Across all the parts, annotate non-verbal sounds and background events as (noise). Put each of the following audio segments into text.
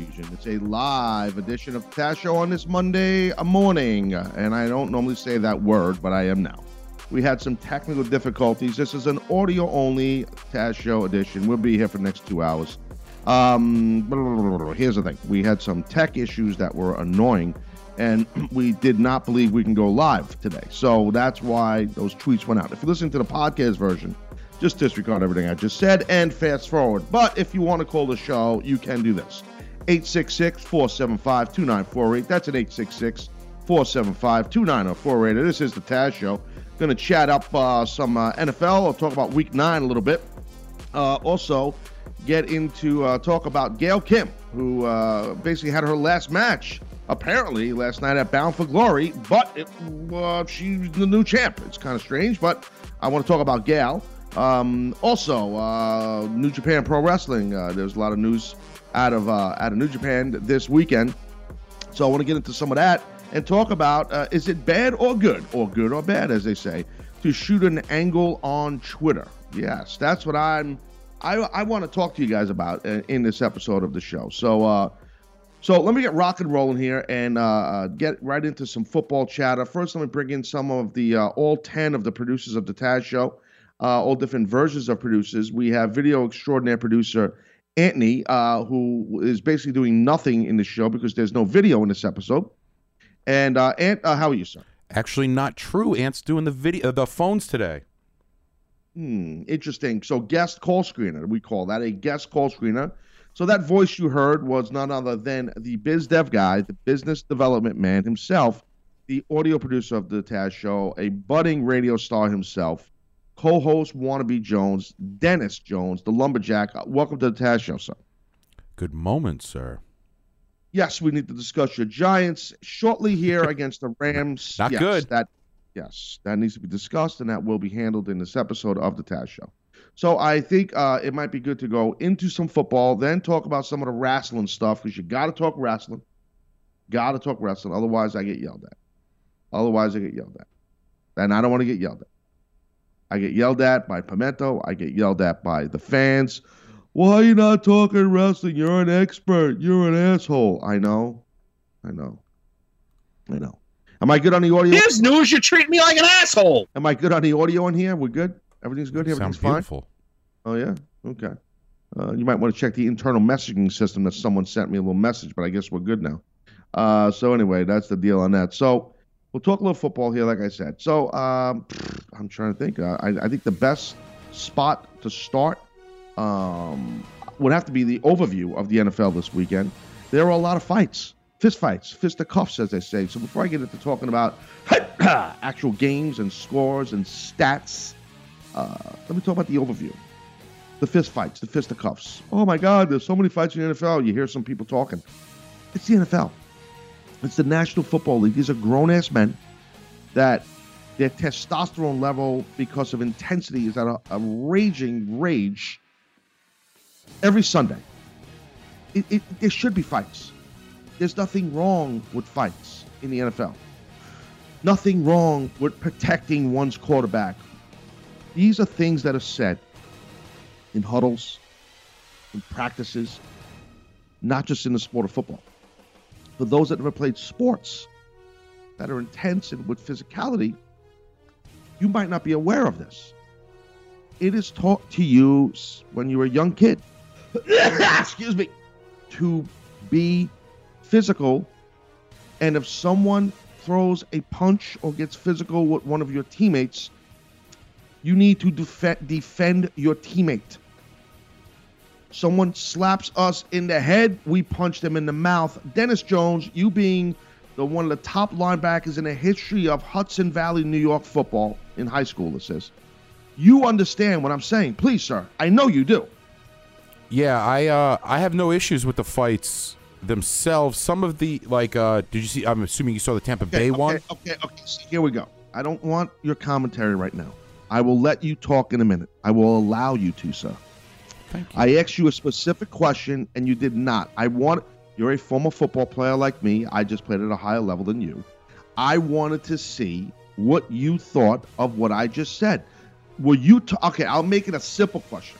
It's a live edition of Taz Show on this Monday morning, and I don't normally say that word, but I am now. We had some technical difficulties. This is an audio only Taz Show edition. We'll be here for the next two hours. Um, here's the thing: we had some tech issues that were annoying, and (clears throat) we did not believe we can go live today. So that's why those tweets went out. If you listen to the podcast version, just disregard everything I just said and fast forward. But if you want to call the show, you can do this. 866 475 2948. That's an 866 475 2948. This is the Taz Show. Going to chat up uh, some uh, NFL. I'll talk about week nine a little bit. Uh, also, get into uh, talk about Gail Kim, who uh, basically had her last match apparently last night at Bound for Glory, but it, uh, she's the new champ. It's kind of strange, but I want to talk about Gail. Um, also, uh, New Japan Pro Wrestling. Uh, there's a lot of news out of uh, out of New Japan this weekend, so I want to get into some of that and talk about uh, is it bad or good, or good or bad, as they say, to shoot an angle on Twitter. Yes, that's what I'm. I, I want to talk to you guys about in, in this episode of the show. So, uh, so let me get rock and rolling here and uh, uh, get right into some football chatter. First, let me bring in some of the uh, all ten of the producers of the Taz Show, uh, all different versions of producers. We have video extraordinaire producer Anthony, uh, who is basically doing nothing in the show because there's no video in this episode. And uh, Ant, uh, how are you, sir? Actually, not true. Ant's doing the video, the phones today. Hmm, interesting. So, guest call screener, we call that a guest call screener. So that voice you heard was none other than the biz dev guy, the business development man himself, the audio producer of the Taz Show, a budding radio star himself, co-host Wannabe Jones, Dennis Jones, the lumberjack. Welcome to the Taz Show, sir. Good moment, sir. Yes, we need to discuss your Giants shortly here (laughs) against the Rams. Not yes, good. That yes, that needs to be discussed, and that will be handled in this episode of the Taz Show. So I think uh, it might be good to go into some football, then talk about some of the wrestling stuff because you got to talk wrestling. Got to talk wrestling. Otherwise, I get yelled at. Otherwise, I get yelled at. And I don't want to get yelled at. I get yelled at by Pimento. I get yelled at by the fans. Why are you not talking wrestling? You're an expert. You're an asshole. I know. I know. I know. Am I good on the audio? Here's news. You treat me like an asshole. Am I good on the audio in here? We're good? Everything's good? Everything's Sounds fine? beautiful. Oh yeah. Okay. Uh, you might want to check the internal messaging system that someone sent me a little message, but I guess we're good now. Uh, so anyway, that's the deal on that. So we'll talk a little football here, like I said. So um, I'm trying to think. Uh, I, I think the best spot to start um, would have to be the overview of the NFL this weekend. There are a lot of fights, fist fights, fisticuffs, as they say. So before I get into talking about (coughs) actual games and scores and stats, uh, let me talk about the overview. The fist fights, the fisticuffs. Oh my God, there's so many fights in the NFL. You hear some people talking. It's the NFL. It's the National Football League. These are grown ass men that their testosterone level, because of intensity, is at a, a raging rage every Sunday. It, it, there should be fights. There's nothing wrong with fights in the NFL. Nothing wrong with protecting one's quarterback. These are things that are said in huddles, in practices, not just in the sport of football. For those that never played sports that are intense and with physicality, you might not be aware of this. It is taught to you when you're a young kid, (coughs) excuse me, to be physical. And if someone throws a punch or gets physical with one of your teammates, you need to def- defend your teammate. Someone slaps us in the head, we punch them in the mouth. Dennis Jones, you being the one of the top linebackers in the history of Hudson Valley, New York football in high school, this says. You understand what I'm saying. Please, sir. I know you do. Yeah, I uh, I have no issues with the fights themselves. Some of the like, uh, did you see? I'm assuming you saw the Tampa Bay okay, one. Okay, okay. So here we go. I don't want your commentary right now. I will let you talk in a minute. I will allow you to, sir. Thank you. I asked you a specific question and you did not. I want you're a former football player like me. I just played at a higher level than you. I wanted to see what you thought of what I just said. Were you t- okay? I'll make it a simple question.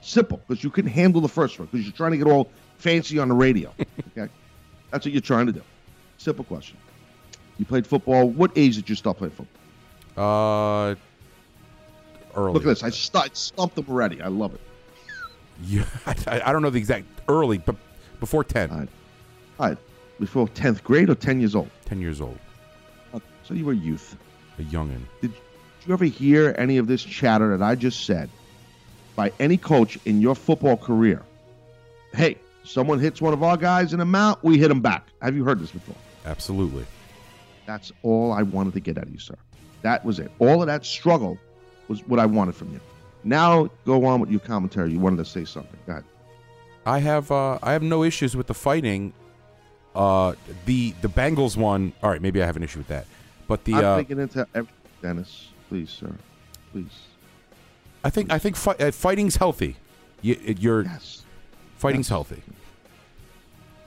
Simple, because you can handle the first one because you're trying to get all fancy on the radio. (laughs) Okay, that's what you're trying to do. Simple question. You played football. What age did you start playing football? Uh, early. Look at this. I stu- stumped them already. I love it. Yeah, (laughs) I, I don't know the exact early, but before 10. All right. All right. Before 10th grade or 10 years old? 10 years old. Okay. So you were a youth. A youngin. Did you ever hear any of this chatter that I just said by any coach in your football career? Hey, someone hits one of our guys in the mouth, we hit him back. Have you heard this before? Absolutely. That's all I wanted to get out of you, sir. That was it. All of that struggle was what I wanted from you. Now go on with your commentary. You wanted to say something. Go ahead. I have uh, I have no issues with the fighting. Uh, the the Bengals one. All right, maybe I have an issue with that. But the I'm uh, thinking into everything, Dennis. Please, sir. Please. I think I think fi- uh, fighting's healthy. You, you're Yes. fighting's Yes. healthy.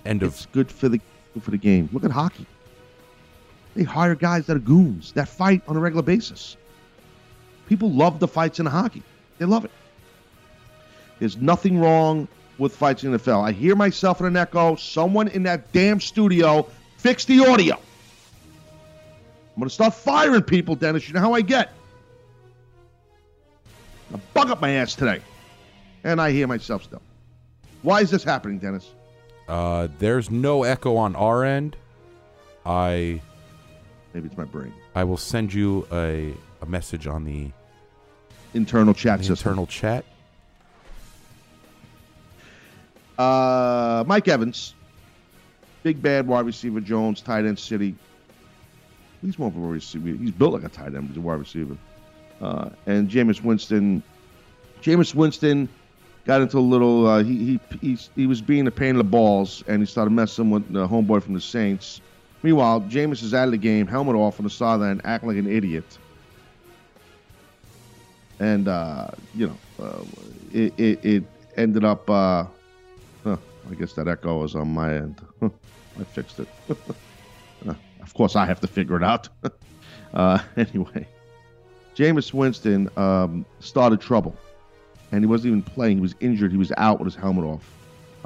End of It's good for the good for the game. Look at hockey. They hire guys that are goons that fight on a regular basis. People love the fights in hockey. They love it. There's nothing wrong with fights in the NFL. I hear myself in an echo. Someone in that damn studio fix the audio. I'm gonna start firing people, Dennis. You know how I get. I bug up my ass today, and I hear myself still. Why is this happening, Dennis? uh, there's no echo on our end. I Maybe it's my brain. I will send you a a message on the, Internal chat the system. internal chat. Uh, Mike Evans, big bad wide receiver. Jones, tight end City. He's more of a receiver. He's built like a tight end, he's a wide receiver. Uh, and Jameis Winston. Jameis Winston got into a little. Uh, he he he was being a pain in the balls, and he started messing with the homeboy from the Saints. Meanwhile, Jameis is out of the game, helmet off on the sideline, acting like an idiot. And uh, you know, uh, it, it it ended up. Uh, Huh, I guess that echo was on my end. (laughs) I fixed it. (laughs) Uh, of course, I have to figure it out. (laughs) uh, anyway, Jameis Winston um, started trouble, and he wasn't even playing. He was injured. He was out with his helmet off.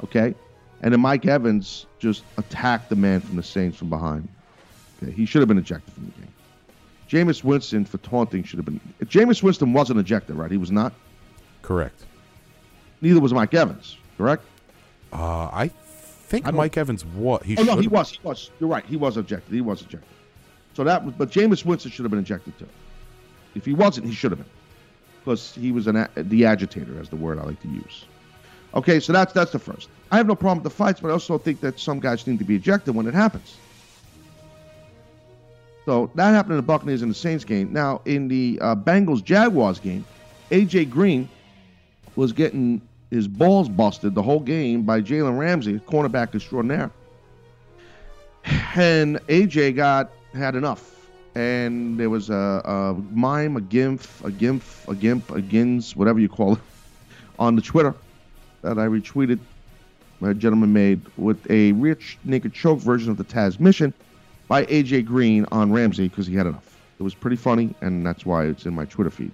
Okay, and then Mike Evans just attacked the man from the Saints from behind. Okay, he should have been ejected from the game. Jameis Winston for taunting should have been. Jameis Winston wasn't ejected, right? He was not. Correct. Neither was Mike Evans. Correct. Uh, I think I Mike Evans what he Oh no, he should've- was. He was. You're right. He was ejected. He was ejected. So that was. But Jameis Winston should have been ejected too. If he wasn't, he should have been, because he was an the agitator, as the word I like to use. Okay, so that's that's the first. I have no problem with the fights, but I also think that some guys need to be ejected when it happens. So that happened in the Buccaneers and the Saints game. Now in the uh, Bengals Jaguars game, AJ Green was getting his balls busted the whole game by Jalen Ramsey, cornerback extraordinaire. And AJ got had enough, and there was a, a mime, a gimp, a gimp, a gimp, a gins, whatever you call it, (laughs) on the Twitter that I retweeted. A gentleman made with a rear naked choke version of the Taz mission by AJ Green on Ramsey because he had enough. It was pretty funny, and that's why it's in my Twitter feed.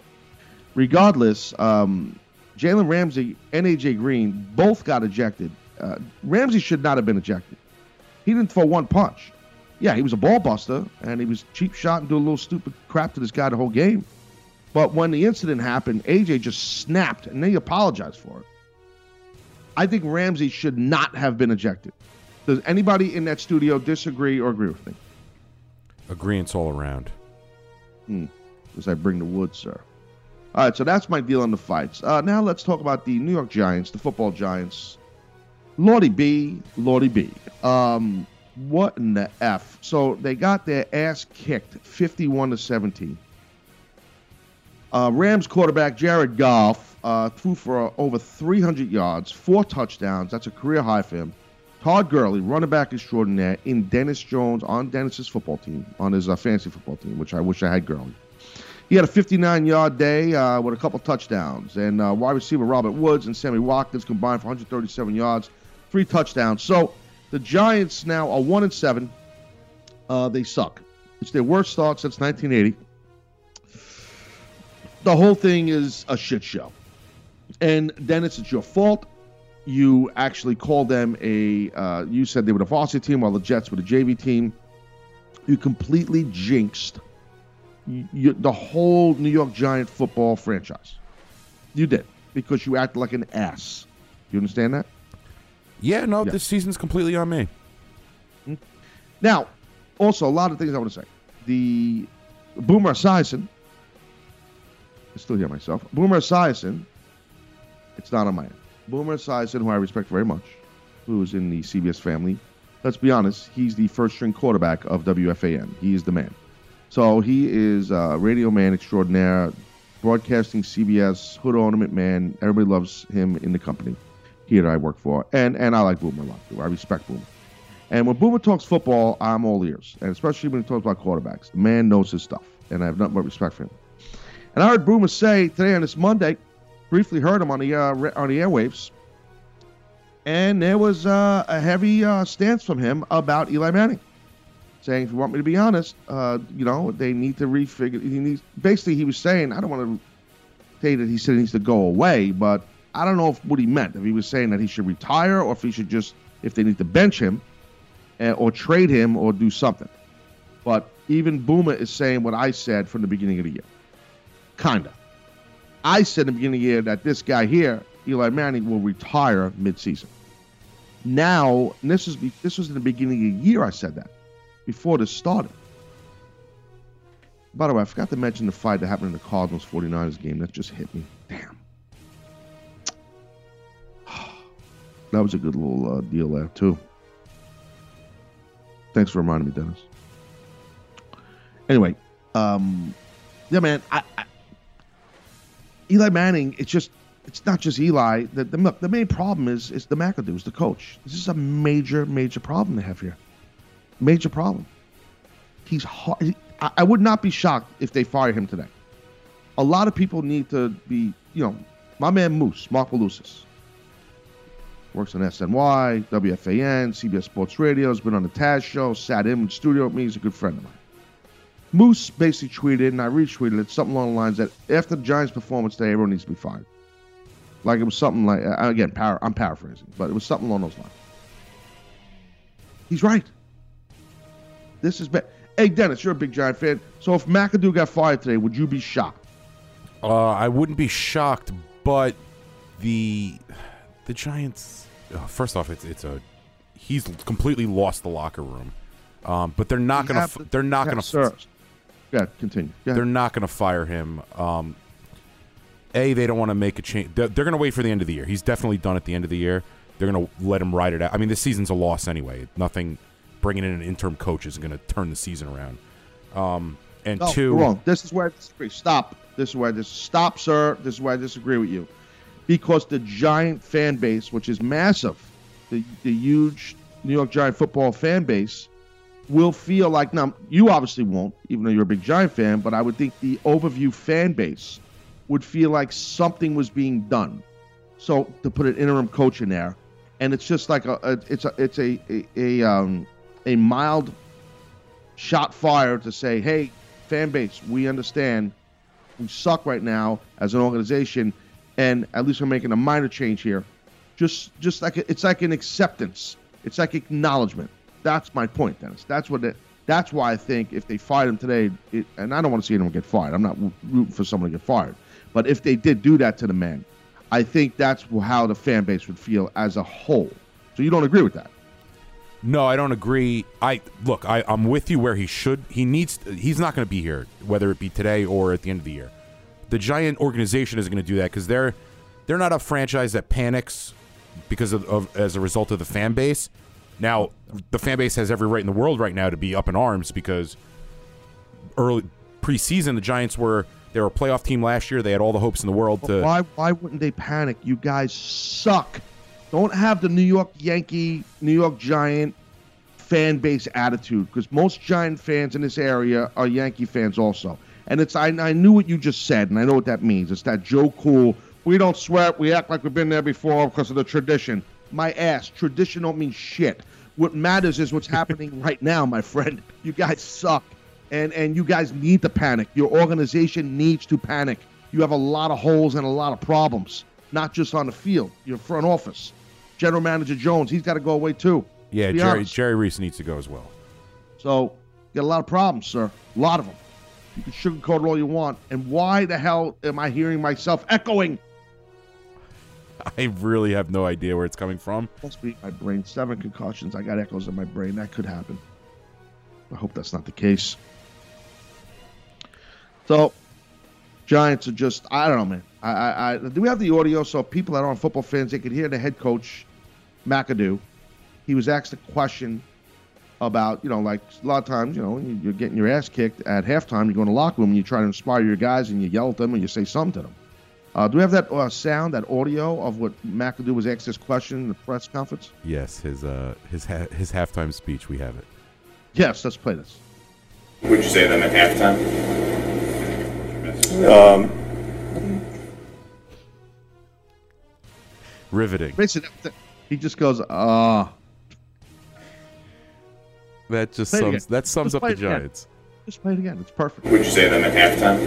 Regardless, um, Jalen Ramsey and AJ Green both got ejected. Uh, Ramsey should not have been ejected. He didn't throw one punch. Yeah, he was a ball buster and he was cheap shot and do a little stupid crap to this guy the whole game. But when the incident happened, AJ just snapped and they apologized for it. I think Ramsey should not have been ejected. Does anybody in that studio disagree or agree with me? Agreements all around. Hmm. As I bring the wood, sir. All right, so that's my deal on the fights. Uh, now let's talk about the New York Giants, the football Giants. Lordy B, Lordy B. Um, what in the f? So they got their ass kicked, fifty-one to seventeen. Uh, Rams quarterback Jared Goff uh, threw for over 300 yards, four touchdowns. That's a career high for him. Todd Gurley, running back extraordinaire, in Dennis Jones on Dennis's football team, on his uh, fantasy football team, which I wish I had Gurley. He had a 59-yard day uh, with a couple touchdowns, and uh, wide receiver Robert Woods and Sammy Watkins combined for 137 yards, three touchdowns. So the Giants now are one and seven. Uh, they suck. It's their worst start since 1980 the whole thing is a shit show. And Dennis, it's your fault. You actually called them a. Uh, you said they were the varsity team while the Jets were the JV team. You completely jinxed you, the whole New York Giant football franchise. You did because you acted like an ass. You understand that? Yeah, no, Yeah. this season's completely on me. Now, also a lot of things I want to say. The Boomer Esiason, I still hear myself. Boomer Esiason, it's not on my end. Boomer Esiason, who I respect very much, who is in the CBS family. Let's be honest, he's the first string quarterback of WFAN. He is the man. So he is a radio man extraordinaire, broadcasting CBS, hood ornament man. Everybody loves him in the company here that I work for. And and I like Boomer a lot too. I respect Boomer. And when Boomer talks football, I'm all ears, and especially when he talks about quarterbacks. The man knows his stuff, and I have nothing but respect for him. And I heard Boomer say today on this Monday, briefly heard him on the uh, on the airwaves, and there was uh, a heavy uh, stance from him about Eli Manning, saying, "If you want me to be honest, uh, you know, they need to refigure." He needs basically he was saying, I don't want to say that he said he needs to go away, but I don't know if what he meant. If he was saying that he should retire, or if he should just if they need to bench him uh, or trade him or do something. But even Boomer is saying what I said from the beginning of the year. Kinda. I said in the beginning of the year that this guy here, Eli Manning, will retire midseason. Now, this is this was in the beginning of the year. I said that before this started. By the way, I forgot to mention the fight that happened in the Cardinals 49ers game. That just hit me. Damn. (sighs) That was a good little uh, deal there too. Thanks for reminding me, Dennis. Anyway, um, yeah, man, I, Eli Manning. It's just, it's not just Eli. The, the look the main problem is is the McAdoo's, the coach. This is a major, major problem they have here. Major problem. He's hard. he- I, I would not be shocked if they fire him today. A lot of people need to be, you know, my man Moose, Mark Malusis works on SNY, WFAN, CBS Sports Radio, has been on the Taz show, sat in the studio with me. He's a good friend of mine. Moose basically tweeted, and I retweeted it, something along the lines that after the Giants' performance today, everyone needs to be fired. Like it was something like, uh, again, para, I'm paraphrasing, but it was something along those lines. He's right. This is bad. Hey, Dennis, you're a big Giant fan. So if McAdoo got fired today, would you be shocked? Uh, I wouldn't be shocked, but the the Giants. uh, First off, it's it's a he's completely lost the locker room. Um, but they're not gonna to- they're not gonna sir. Yeah, continue. Go they're not gonna fire him. Um, a they don't want to make a change. They're, they're gonna wait for the end of the year. He's definitely done at the end of the year. They're gonna let him ride it out. I mean, this season's a loss anyway. Nothing. Bringing in an interim coach isn't gonna turn the season around. Um, and No, 2 wrong. This is where I disagree. Stop. This is where I dis- stop, sir. This is where I disagree with you, because the Giant fan base, which is massive, the the huge New York Giant football fan base, will feel like now you obviously won't, even though you're a big Giant fan, but I would think the overview fan base would feel like something was being done. So to put an interim coach in there, and it's just like a, a it's a it's a a, a um a mild shot fired to say, hey, fan base, we understand we suck right now as an organization, and at least we're making a minor change here. Just, just like a, it's like an acceptance. It's like acknowledgement. That's my point, Dennis. That's what it. That's why I think if they fired him today, it, and I don't want to see anyone get fired. I'm not rooting for someone to get fired, but if they did do that to the man, I think that's how the fan base would feel as a whole. So you don't agree with that? No, I don't agree. I look, I, I'm with you where he should. He needs. He's not going to be here, whether it be today or at the end of the year. the Giant organization isn't going to do that because they're they're not a franchise that panics because of, of as a result of the fan base. Now, the fan base has every right in the world right now to be up in arms because early preseason the Giants were they were a playoff team last year. They had all the hopes in the world to. why why wouldn't they panic? You guys suck. Don't have the New York Yankee, New York Giant fan base attitude because most Giant fans in this area are Yankee fans also. And it's I, I knew what you just said, and I know what that means. It's that Joe Cool. We don't sweat. We act like we've been there before because of the tradition. My ass. Tradition don't mean shit. What matters is what's happening (laughs) right now, my friend. You guys suck, and and you guys need to panic. Your organization needs to panic. You have a lot of holes and a lot of problems, not just on the field. Your front office, General Manager Jones, he's got to go away too. yeah, Be Jerry honest. Jerry Reese needs to go as well. So you got a lot of problems, sir. A lot of them. You can sugarcoat it all you want. And why the hell am I hearing myself echoing? (laughs) I really have no idea where it's coming from. Must be my brain. Seven concussions. I got echoes in my brain. That could happen. I hope that's not the case. So, Giants are just, I don't know, man. I, I, I do we have the audio so people that aren't football fans they could hear the head coach, McAdoo. He was asked a question about, you know, like a lot of times, you know, you- you're getting your ass kicked at halftime, you go in the locker room and you try to inspire your guys and you yell at them and you say something to them. Uh, do we have that uh, sound, that audio of what McAdoo was asked this question in the press conference? Yes, his uh his ha- his halftime speech. We have it. Yes, let's play this. Would you say them at halftime? Riveting. Basically, he just goes, ah. That just Play sums that sums Just up the it again. Giants. Just play it again. It's perfect. Would you say them at halftime?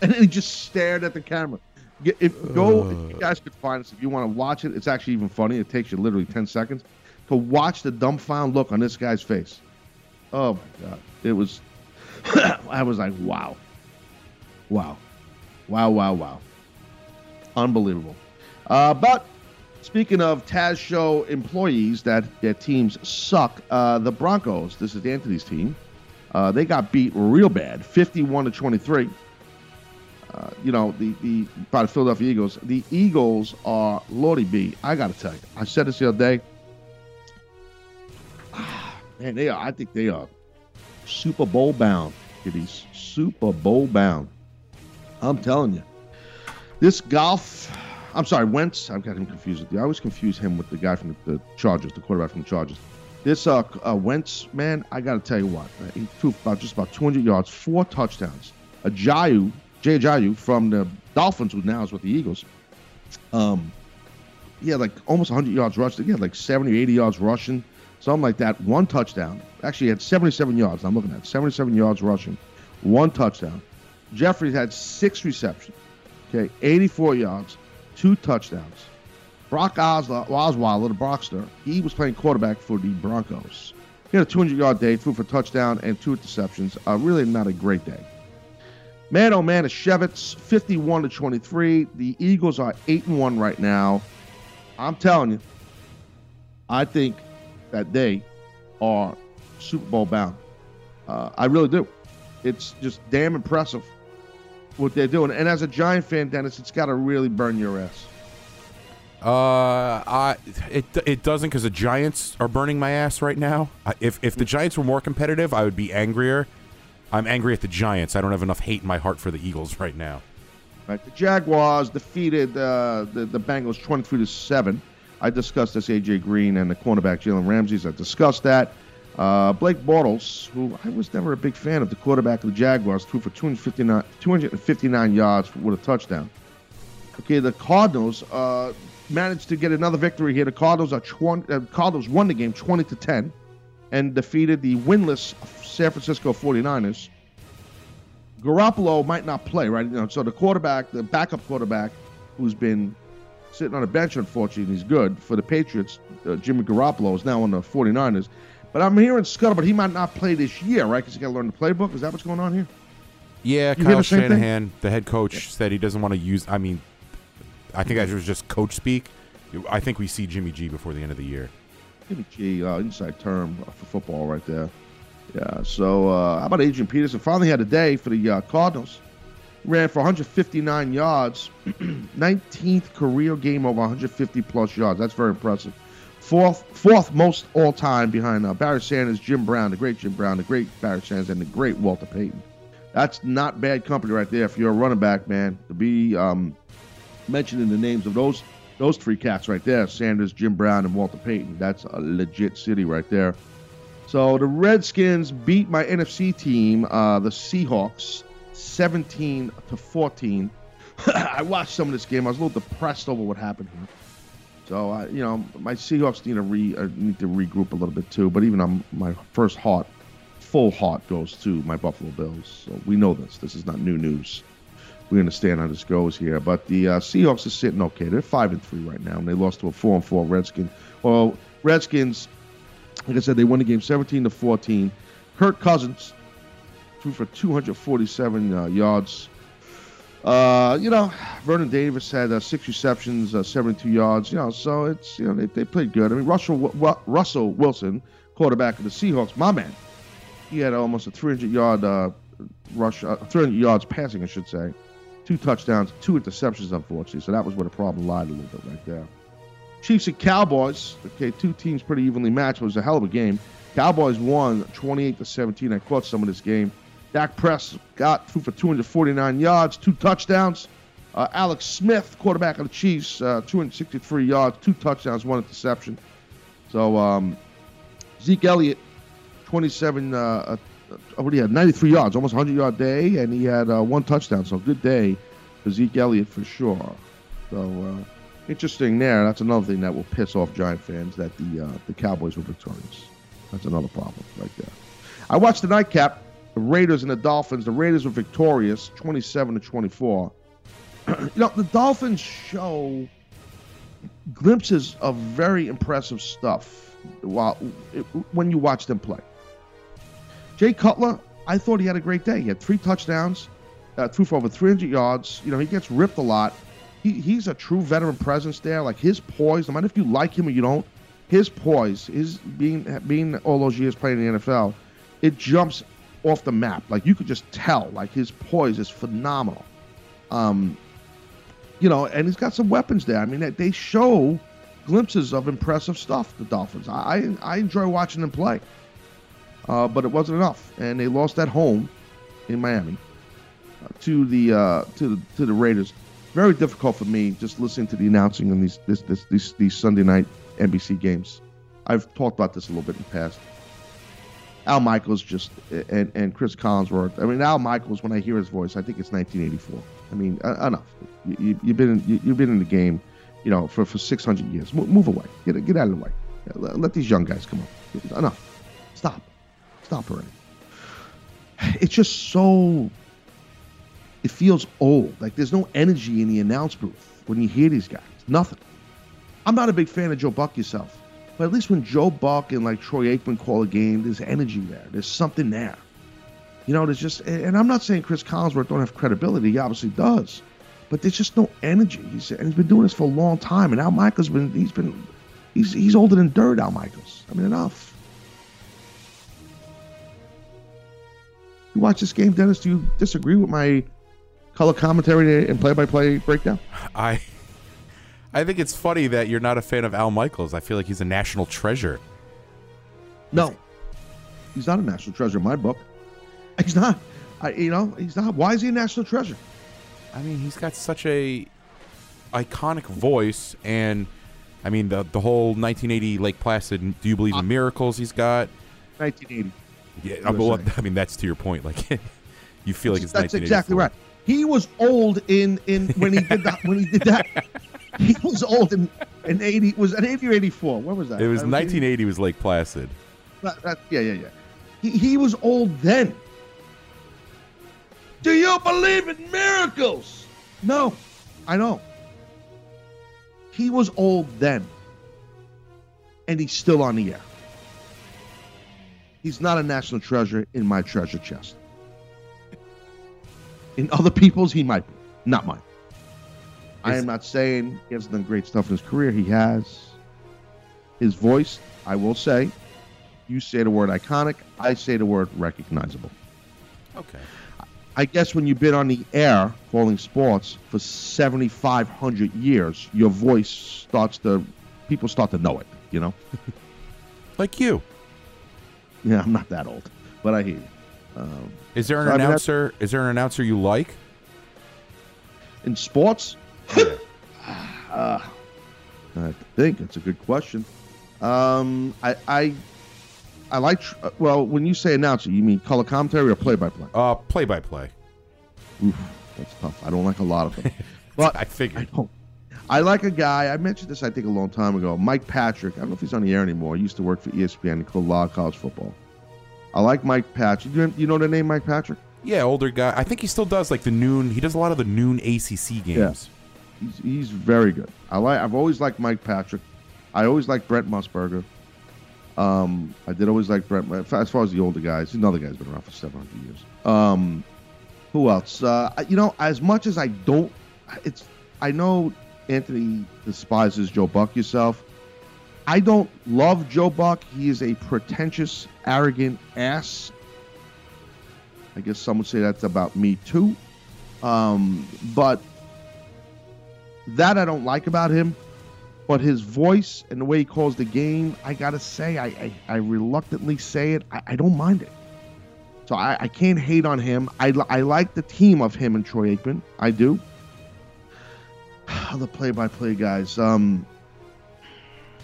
And he just stared at the camera. If go, if you guys could find this, if you want to watch it, it's actually even funny. It takes you literally ten seconds to watch the dumbfound look on this guy's face. Oh my god, it was. (coughs) I was like, wow, wow, wow, wow, wow, unbelievable. Uh, but speaking of Taz Show employees that their teams suck, uh, the Broncos. This is Anthony's team. Uh, they got beat real bad, fifty-one to twenty-three uh, you know, the, the by the Philadelphia Eagles. The Eagles are Lordy B. I got to tell you, I said this the other day. Ah, Man, they are. I think they are Super Bowl bound. Kiddies, Super Bowl bound. I'm telling you, this Goff. I'm sorry, Wentz. I've got him confused with you. I always confuse him with the guy from the, the Chargers, the quarterback from the Chargers. This uh, uh Wentz man, I got to tell you what, uh, he threw about just about 200 yards, four touchdowns. Ajayi, Jay Ajayi from the Dolphins, who now is with the Eagles. Um, he had like almost 100 yards rushing. He had like 70 or 80 yards rushing, something like that. One touchdown. Actually, he had 77 yards. I'm looking at 77 yards rushing, one touchdown. Jeffries had six receptions. Okay, 84 yards, two touchdowns. Brock Osweiler, the Brockster, he was playing quarterback for the Broncos. He had a 200 yard day, threw for touchdown and two interceptions. Uh, really not a great day. Man, oh man, Shevitz, 51 to 23. The Eagles are 8 and 1 right now. I'm telling you, I think that they are Super Bowl bound. Uh, I really do. It's just damn impressive what they're doing. And as a Giant fan, Dennis, it's got to really burn your ass. Uh, I it it doesn't because the Giants are burning my ass right now. If if the Giants were more competitive, I would be angrier. I'm angry at the Giants. I don't have enough hate in my heart for the Eagles right now. Right. The Jaguars defeated uh, the the Bengals 23 to seven. I discussed this AJ Green and the cornerback Jalen Ramsey. I discussed that. Uh, Blake Bortles, who I was never a big fan of, the quarterback of the Jaguars, threw for 259, 259 yards with a touchdown. Okay, the Cardinals uh, managed to get another victory here. The Cardinals are 20, uh, Cardinals won the game 20 to 10 and defeated the winless San Francisco 49ers. Garoppolo might not play, right? You know, so the quarterback, the backup quarterback, who's been sitting on a bench, unfortunately, he's good for the Patriots. Uh, Jimmy Garoppolo is now on the 49ers. But I'm hearing scuttlebutt he might not play this year, right? Because he got to learn the playbook. Is that what's going on here? Yeah, You Kyle the same thing? Shanahan, the head coach, said he doesn't want to use. I mean, I think that was just coach speak. I think we see Jimmy G before the end of the year. Jimmy G, uh, inside term for football right there. Yeah. So uh, how about Adrian Peterson? Finally had a day for the uh, Cardinals. Ran for 159 yards, (clears throat) 19th career game over 150 plus yards. That's very impressive. Fourth, fourth most all time behind uh, Barry Sanders, Jim Brown, the great Jim Brown, the great Barry Sanders, and the great Walter Payton. That's not bad company right there. If you're a running back, man, to be um, mentioning the names of those those three cats right there, Sanders, Jim Brown, and Walter Payton. That's a legit city right there. So the Redskins beat my NFC team, uh, the Seahawks, 17 to 14. (laughs) I watched some of this game. I was a little depressed over what happened here. So you know, my Seahawks need to re uh, need to regroup a little bit too. But even on my first heart, full heart goes to my Buffalo Bills. So we know this. This is not new news. We understand how this goes here. But the uh, Seahawks are sitting okay. They're five and three right now, and they lost to a four and four Redskins. Well, Redskins, like I said, they won the game 17 to 14. Kirk Cousins threw for 247 uh, yards. Uh, you know, Vernon Davis had uh, six receptions, uh, 72 yards. You know, so it's you know they, they played good. I mean, Russell Ru- Russell Wilson, quarterback of the Seahawks, my man, he had almost a 300 yard uh, rush, uh, 300 yards passing, I should say, two touchdowns, two interceptions, unfortunately. So that was where the problem lied a little bit right there. Chiefs and Cowboys. Okay, two teams pretty evenly matched. It was a hell of a game. Cowboys won 28 to 17. I caught some of this game. Dak Press got through for 249 yards, two touchdowns. Uh, Alex Smith, quarterback of the Chiefs, uh, 263 yards, two touchdowns, one interception. So um, Zeke Elliott, 27, uh, what he had, 93 yards, almost 100 yard day, and he had uh, one touchdown. So good day for Zeke Elliott for sure. So uh, interesting there. That's another thing that will piss off Giant fans that the uh, the Cowboys were victorious. That's another problem right there. I watched the nightcap the Raiders and the Dolphins. The Raiders were victorious, 27 to 24. (clears throat) you know, the Dolphins show glimpses of very impressive stuff while when you watch them play. Jay Cutler, I thought he had a great day. He had three touchdowns, uh, threw for over 300 yards. You know, he gets ripped a lot. He, he's a true veteran presence there. Like his poise, no matter if you like him or you don't, his poise, his being being all those years playing in the NFL, it jumps off the map. Like you could just tell, like his poise is phenomenal. Um, you know, and he's got some weapons there. I mean, they show glimpses of impressive stuff. The Dolphins. I I enjoy watching them play, uh, but it wasn't enough, and they lost at home in Miami uh, to the uh, to the to the Raiders. Very difficult for me just listening to the announcing in these this, this, these these Sunday night NBC games. I've talked about this a little bit in the past. Al Michaels just and and Chris Collinsworth. I mean, Al Michaels. When I hear his voice, I think it's 1984. I mean, uh, enough. You, have been in, you, have been in the game, you know, for, for 600 years. Move, away. Get get out of the way. Let these young guys come up. Enough. Stop. Stop already. It's just so. It feels old. Like there's no energy in the announce booth when you hear these guys. Nothing. I'm not a big fan of Joe Buck yourself. But at least when Joe Buck and like Troy Aikman call a game, there's energy there. There's something there. You know, there's just, and I'm not saying Chris Collinsworth don't have credibility. He obviously does, but there's just no energy. He's and he's been doing this for a long time. And Al Michaels been, he's been, he's he's older than dirt. Al Michaels. I mean, enough. You watch this game, Dennis? Do you disagree with my color commentary and play-by-play breakdown? I I think it's funny that you're not a fan of Al Michaels. I feel like he's a national treasure. No, he's not a national treasure in my book. He's not. I, you know, he's not. Why is he a national treasure? I mean, he's got such a iconic voice, and I mean the the whole 1980 Lake Placid. Do you believe in uh, miracles? He's got 1980. Yeah, well, I mean that's to your point. Like (laughs) you feel like it's that's exactly right. He was old in in when he did that when he did that. (laughs) He was old in, in 80 was an 80 or 84 what was that? It was 1980 was lake placid. That, that, yeah yeah yeah. He, he was old then. Do you believe in miracles? No i know he was old then. And he's still on the air he's not a national treasure in my treasure chest in other people's he might be not mine I am not saying he hasn't done great stuff in his career. He has. His voice, I will say, You say the word iconic. I say the word recognizable. Okay. I guess when you've been on the air calling sports for 7,500 years, your voice starts to, people start to know it, you know? (laughs) Like you. (laughs) Yeah, I'm not that old, but I hear you. Um, Is there an So, I mean, announcer? Is there an announcer you like? in sports, (laughs) uh, I think it's a good question. Um, I, I, I like, uh, well, when you say announcer, you mean color commentary or play by play? Uh, play by play. Oof, that's tough. I don't like a lot of them. (laughs) But I I don't. I like a guy. I mentioned this, I think, a long time ago. Mike Patrick. I don't know if he's on the air anymore. He used to work for ESPN. He called a lot of college football. I like Mike Patrick. You, you know the name Mike Patrick? Yeah, older guy. I think he still does like the noon. He does a lot of the noon ACC games. He's, he's very good. I like. I've always liked Mike Patrick. I always liked Brent Musburger. Um, I did always like Brent. As far as the older guys, another guy's been around for 700 years. Um, who else? Uh, you know, as much as I don't, it's. I know Anthony despises Joe Buck yourself. I don't love Joe Buck. He is a pretentious, arrogant ass. I guess some would say that's about me too. Um, but that I don't like about him. But his voice and the way he calls the game, I gotta say, I I, I reluctantly say it. I, I don't mind it. So I, I can't hate on him. I, I like the team of him and Troy Aikman. I do. The play-by-play guys. Um.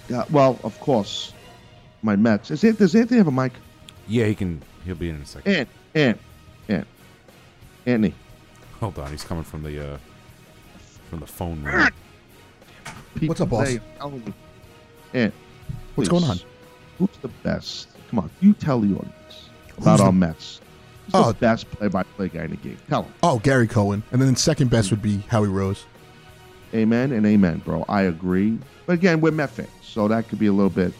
Yeah, well, of course, my Mets. Is it? Does Anthony have a mic? Yeah, he can. He'll be in in a second. Ant, Ant, Ant, Anthony. Hold on, he's coming from the uh, from the phone room. People What's up, boss? today are telling me- Ant, What's going on? Who's the best? Come on, you tell the audience about Who's our the- Mets. Who's Oh. the best play-by-play guy in the game? Tell him. Oh, Gary Cohen, and then second best would be Howie Rose. Amen and amen, bro. I agree. But again, we're Met fans, so that could be a little bit.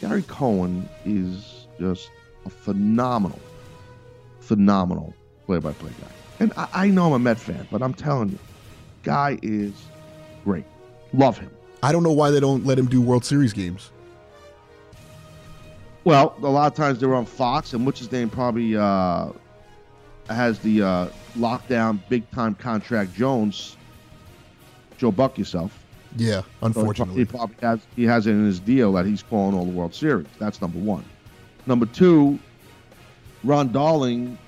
Gary Cohen is just a phenomenal, phenomenal play-by-play guy. And I, I know I'm a Met fan, but I'm telling you, guy is great. Love him. I don't know why they don't let him do World Series games. Well, a lot of times they're on Fox, and what's his name probably uh, has the uh, lockdown big time contract. Jones, Joe Buck yourself. Yeah, So he unfortunately. probably has he has it in his deal that he's calling all the World Series. That's number one. Number two, Ron Darling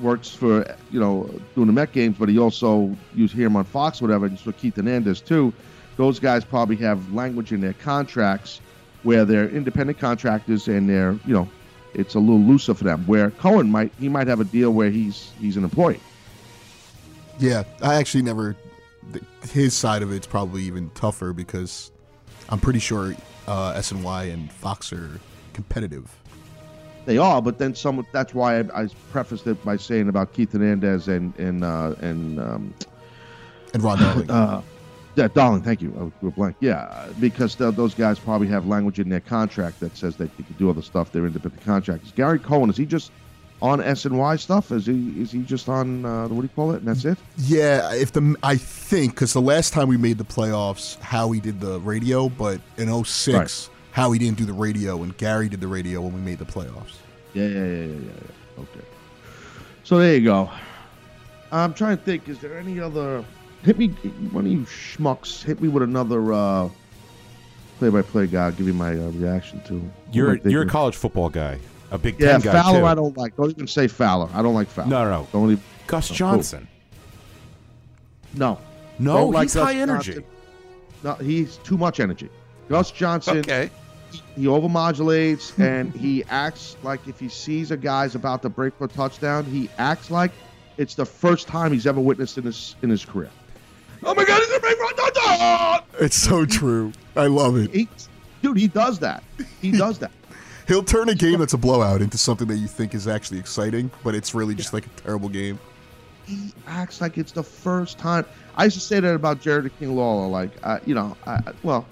works for you know doing the Met games, but he also you hear him on Fox, whatever. And so Keith Hernandez too. Those guys probably have language in their contracts where they're independent contractors and they're you know it's a little looser for them. Where Cohen might he might have a deal where he's he's an employee. Yeah, I actually never. Th- His side of it's probably even tougher because I'm pretty sure uh, SNY and Fox are competitive. They are, but then some. That's why I, I prefaced it by saying about Keith Hernandez and and uh, and um, And Ron Darling. (coughs) uh, yeah, Darling. Thank you. I we're blank. Yeah, because th- those guys probably have language in their contract that says that they can do other stuff. They're independent contractors. Gary Cohen is he just on S and Y stuff? Is he is he just on uh, what do you call it? And that's it. yeah, if the I think because the last time we made the playoffs, Howie did the radio, but in 06, Right. Howie didn't do the radio, and Gary did the radio when we made the playoffs. Yeah, yeah, yeah, yeah, yeah. yeah. Okay. So there you go. I'm trying to think. Is there any other? Hit me, one of you schmucks. Hit me with another uh, play-by-play guy. I'll give you my uh, reaction to. You're you're a college football guy, a Big Yeah, Ten guy Fowler. too. I don't like. Don't even say Fowler. I don't like Fowler. No, no, no. Don't even. Gus Oh, Johnson. No. No, Don't like he's Gus high energy. Johnson. No, he's too much energy. Gus Johnson. Okay. he overmodulates (laughs) and he acts like if he sees a guy's about to break for a touchdown, he acts like it's the first time he's ever witnessed in his in his career. Oh my God, he's gonna break for a touchdown! It's so true. I love it. He, dude, he does that. He (laughs) does that. He'll turn a game (laughs) that's a blowout into something that you think is actually exciting, but it's really just like a terrible game. He acts like it's the first time. I used to say that about Jerry King Lawler. Like, uh, you know, I, I- well,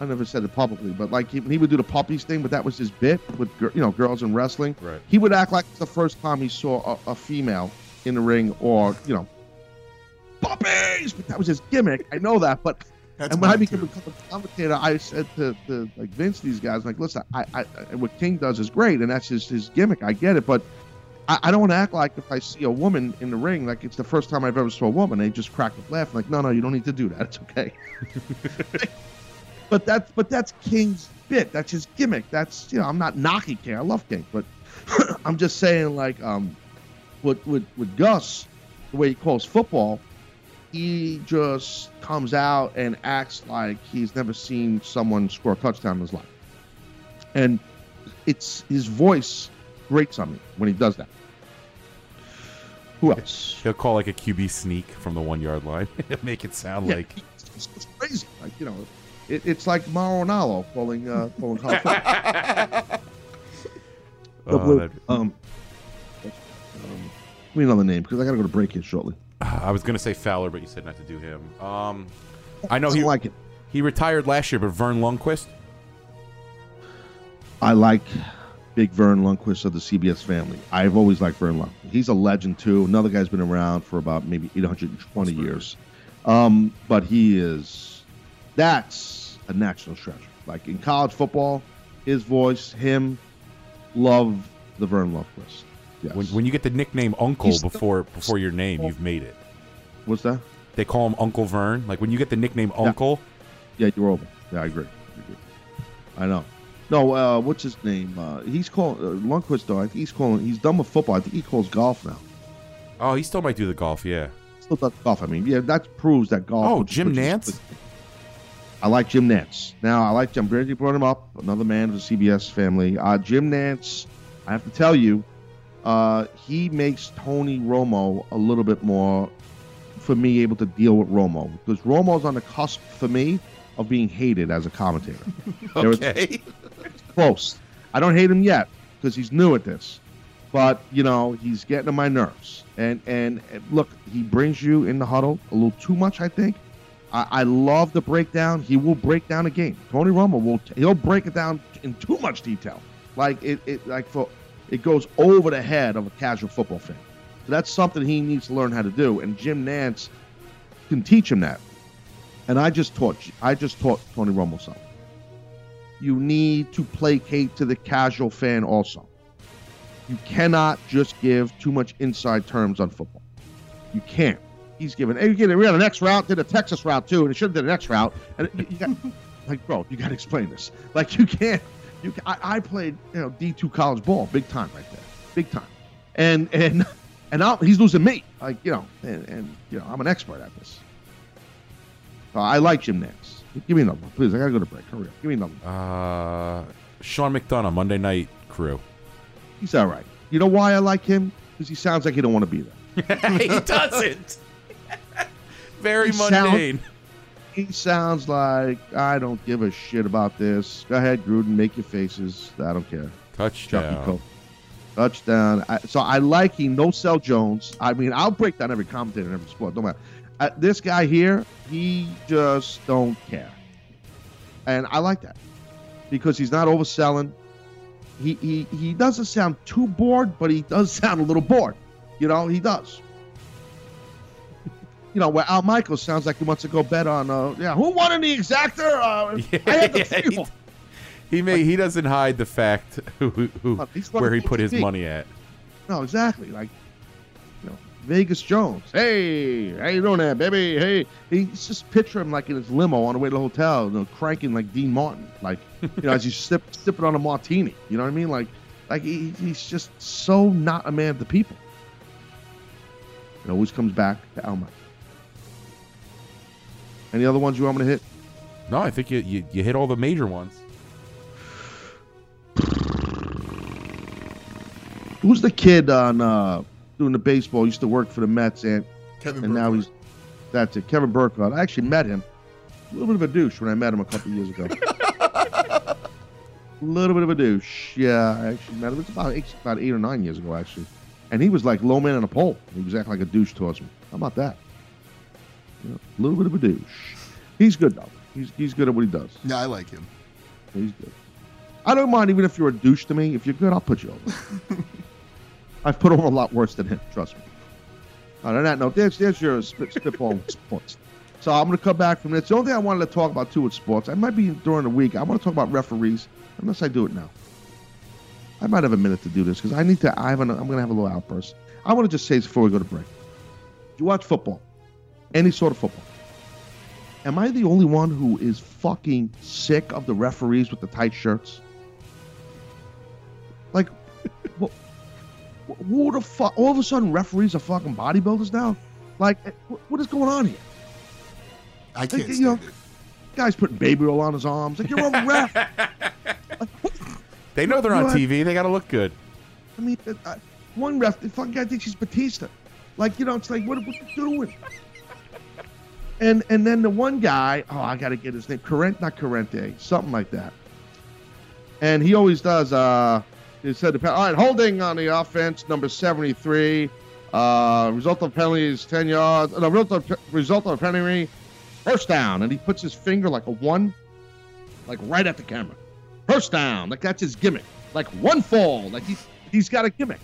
I never said it publicly, but like he, he would do the puppies thing, but that was his bit with gir- you know girls in wrestling. Right. He would act like it's the first time he saw a, a female in the ring, or you know, puppies. But that was his gimmick. I know that, but That's and when I became too. a commentator, I said to, to like Vince, these guys, like, listen, I, I, what King does is great, and that's his his gimmick. I get it, but I, I don't want to act like if I see a woman in the ring, like it's the first time I've ever saw a woman. They just crack up laughing, like, no, no, you don't need to do that. It's okay. (laughs) but that's but that's King's bit. That's his gimmick. That's you know, I'm not knocking King. I love King, but (clears throat) I'm just saying, like, um, with with with Gus, the way he calls football, he just comes out and acts like he's never seen someone score a touchdown in his life. And it's his voice grates on me when he does that. Who else? He'll call like a QB sneak from the one yard line. (laughs) Make it sound Yeah, like it's, it's crazy. Like you know, it, it's like Mauro Ranallo calling uh, calling college (laughs) oh, um, um, give me another name because I got to go to break here shortly. I was gonna say Fowler, but you said not to do him. Um, I know he like it. he retired last year, but Verne Lundquist. I like Big Verne Lundquist of the CBS family. I've always liked Verne Lundquist. He's a legend too. Another guy's been around for about maybe 820 years. Um, but he is that's a national treasure. Like in college football, his voice, him, love the Verne Lundquist. Yes. When, when you get the nickname Uncle He's still- before before your name, you've made it. What's that? They call him Uncle Verne. Like when you get the nickname Uncle, Yeah, you're over. Yeah, I agree. I agree. I know. No, uh, what's his name? Uh, he's calling uh, Lundquist though. I think he's calling. He's done with football. I think he calls golf now. oh, he still might do the golf. Yeah. Still does golf. I mean, yeah, that proves that golf. Oh, which- Jim which is- Nantz? I like Jim Nantz. Now, I like. I'm glad you brought him up. Another man of the CBS family. Uh, Jim Nantz. I have to tell you, uh, he makes Tony Romo a little bit more, for me, able to deal with Romo because Romo's on the cusp for me of being hated as a commentator. (laughs) Okay. (laughs) close. I don't hate him yet because he's new at this, but you know he's getting on my nerves. And and, and look, he brings you in the huddle a little too much. I think. I, I love the breakdown. He will break down a game. Tony Romo will. He'll break it down in too much detail. Like it, it like for it goes over the head of a casual football fan. So that's something he needs to learn how to do. And Jim Nantz can teach him that. And I just taught I just taught Tony Romo something you need to placate to the casual fan also. You cannot just give too much inside terms on football. You can't. He's given, hey, we got an X route, did a Texas route too, and it should have did an X route. And you got, (laughs) like, bro, you got to explain this. Like, you can't. You, I, I played, you know, D two college ball, big time right there, big time. And and (laughs) and now he's losing me, like you know, and, and you know, I'm an expert at this. So I like Jim Nantz. Give me another one, please. I gotta go to break. Hurry up. Give me another one. Uh, Sean McDonough, Monday Night Crew. He's all right. You know why I like him? Because he sounds like he don't want to be there. (laughs) he doesn't. (laughs) Very He sound- mundane. He sounds like I don't give a shit about this. Go ahead, Gruden, make your faces. I don't care. Touchdown. Touchdown. I, so I like he no sell Jones. I mean, I'll break down every commentator in every sport. Don't matter. Uh, this guy here, he just don't care, and I like that because he's not overselling. He he he doesn't sound too bored, but he does (laughs) sound a little bored. You know, he does. You know, where Al Michaels sounds like he wants to go bet on, uh, yeah, who won in the exactor? Uh, (laughs) I had the Yeah, feel. He may he doesn't hide the fact (laughs) who, who, who where he put his TV. money at. No, exactly. Like, you know, Vegas Jones. Hey, how you doing there, baby? Hey, he's just picture him like in his limo on the way to the hotel, you know, cranking like Dean Martin, like you know, as he's sip, (laughs) sipping on a martini. You know what I mean? Like, like he, he's just so not a man of the people. It always comes back to Al Michaels. Any other ones you want me to hit? No, I think you, you, you hit all the major ones. Who's the kid on uh, doing the baseball? Used to work for the Mets, and Kevin and now he's that's it. Kevin Burkhardt. I actually met him. A little bit of a douche when I met him a couple years ago. (laughs) a little bit of a douche. Yeah, I actually met him. It's about eight, about eight or nine years ago, actually. And he was like low man on a pole. He was acting like a douche towards me. How about that? Know, a little bit of a douche. He's good though. He's he's good at what he does. Yeah, I like him. He's good. I don't mind even if you're a douche to me. If you're good, I'll put you over. (laughs) I've put over a lot worse than him. Trust me. On that note, there's there's your spit, spitball sports. So I'm going to come back from this. The only thing I wanted to talk about too with sports, I might be during the week. I want to talk about referees, unless I do it now. I might have a minute to do this because I need to. I have an, I'm going to have a little outburst. I want to just say this before we go to break. You watch football, any sort of football. Am I the only one who is fucking sick of the referees with the tight shirts? Like, (laughs) what, who the fuck? All of a sudden, referees are fucking bodybuilders now. Like, eh, what is going on here? I can't you know, it. Guys putting baby oil on his arms. Like you're a ref. (laughs) They know they're on What? TV. They got to look good. I mean, uh, uh, one ref, the fucking guy thinks he's Batista. Like, you know, it's like, what, what you doing? And and then the one guy, oh, I got to get his name, Corrent, not Corrente, something like that. And he always does. uh He said, the all right, holding on the offense, number seventy-three. Uh, result of penalty is ten yards. No, result of, result of penalty, first down. And he puts his finger like a one, like right at the camera. First down, like that's his gimmick. Like one fall, like he's he's got a gimmick.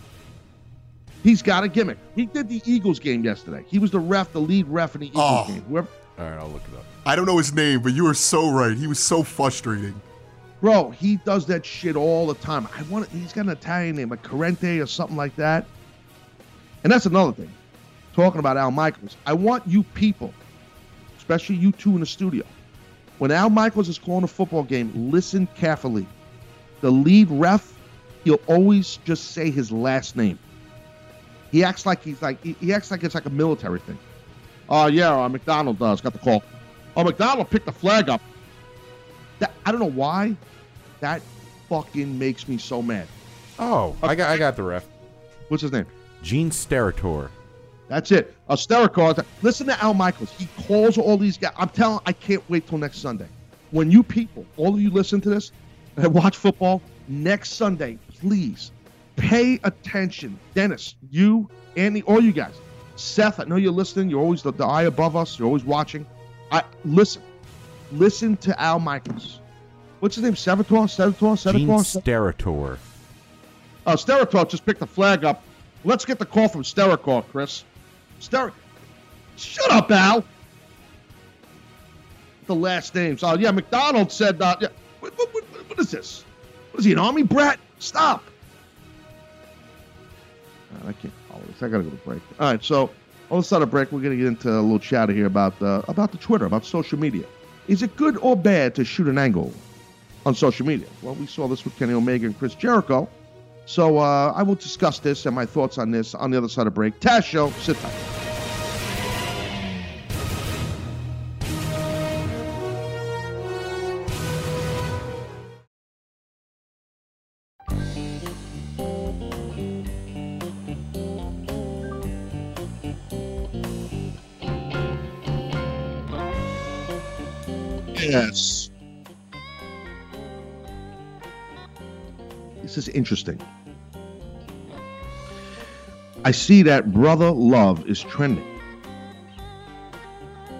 He's got a gimmick. He did the Eagles game yesterday. He was the ref, the lead ref in the Eagles Oh. game. Whoever, All right, I'll look it up. I don't know his name, but you are so right. He was so frustrating. bro, he does that shit all the time. I want. He's got an Italian name, like Corrente or something like that. And that's another thing. Talking about Al Michaels, I want you people, especially you two in the studio, when Al Michaels is calling a football game, listen carefully. The lead ref, he'll always just say his last name. He acts like he's like he, he acts like it's like a military thing. Oh yeah, uh, McDonald does got the call. Oh, McDonald picked the flag up. That I don't know why. That fucking makes me so mad. Oh, I got I got the ref. What's his name? Gene Steratore. That's it. Austerica. Listen to Al Michaels. He calls all these guys. I'm telling. I can't wait till next Sunday. When you people, all of you listen to this and watch football next Sunday, please pay attention. Dennis, you, Andy, all you guys. Seth, I know you're listening. You're always the, the eye above us. You're always watching. I listen. Listen to Al Michaels. What's his name? Sevator? Sevator? Sevator? Steratore. Uh, Steratore just picked the flag up. Let's get the call from Steratore, Chris. Ster. Shut up, Al. The last names. Oh, yeah, McDonald said, uh, yeah. What, what, what, what is this? What is he, an army brat? Stop. Uh, I can't follow this. I gotta go to break. All right, so on the side of break, we're gonna get into a little chatter here about uh, about the Twitter, about social media. Is it good or bad to shoot an angle on social media? Well, we saw this with Kenny Omega and Chris Jericho. So uh, I will discuss this and my thoughts on this on the other side of break. Taz Show, sit tight. Yes. This is interesting. I see that Brother Love is trending.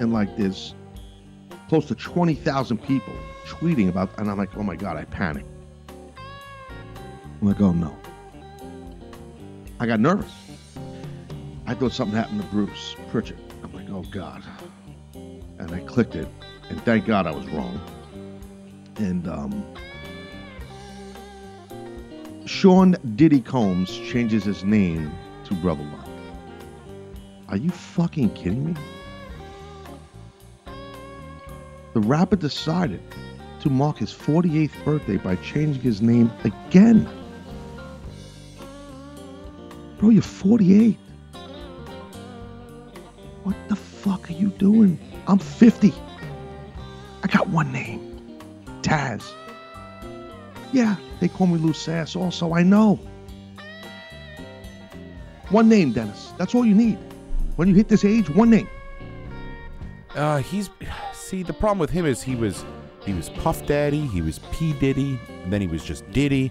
And like there's close to 20,000 people tweeting about, and I'm like, oh my God, I panic. I'm like, oh no. I got nervous. I thought something happened to Bruce Pritchard. I'm like, oh God. And I clicked it, and thank God I was wrong. And um, Sean Diddy Combs changes his name to Brother Love. Are you fucking kidding me? The rapper decided to mark his 48th birthday by changing his name again. Bro, you're 48. What the fuck are you doing? I'm 50. I got one name Taz. Yeah, they call me Lou Sass also. I know. One name, Dennis. That's all you need. When you hit this age, one name. Uh, he's see the problem with him is he was he was Puff Daddy, he was P Diddy, and then he was just Diddy.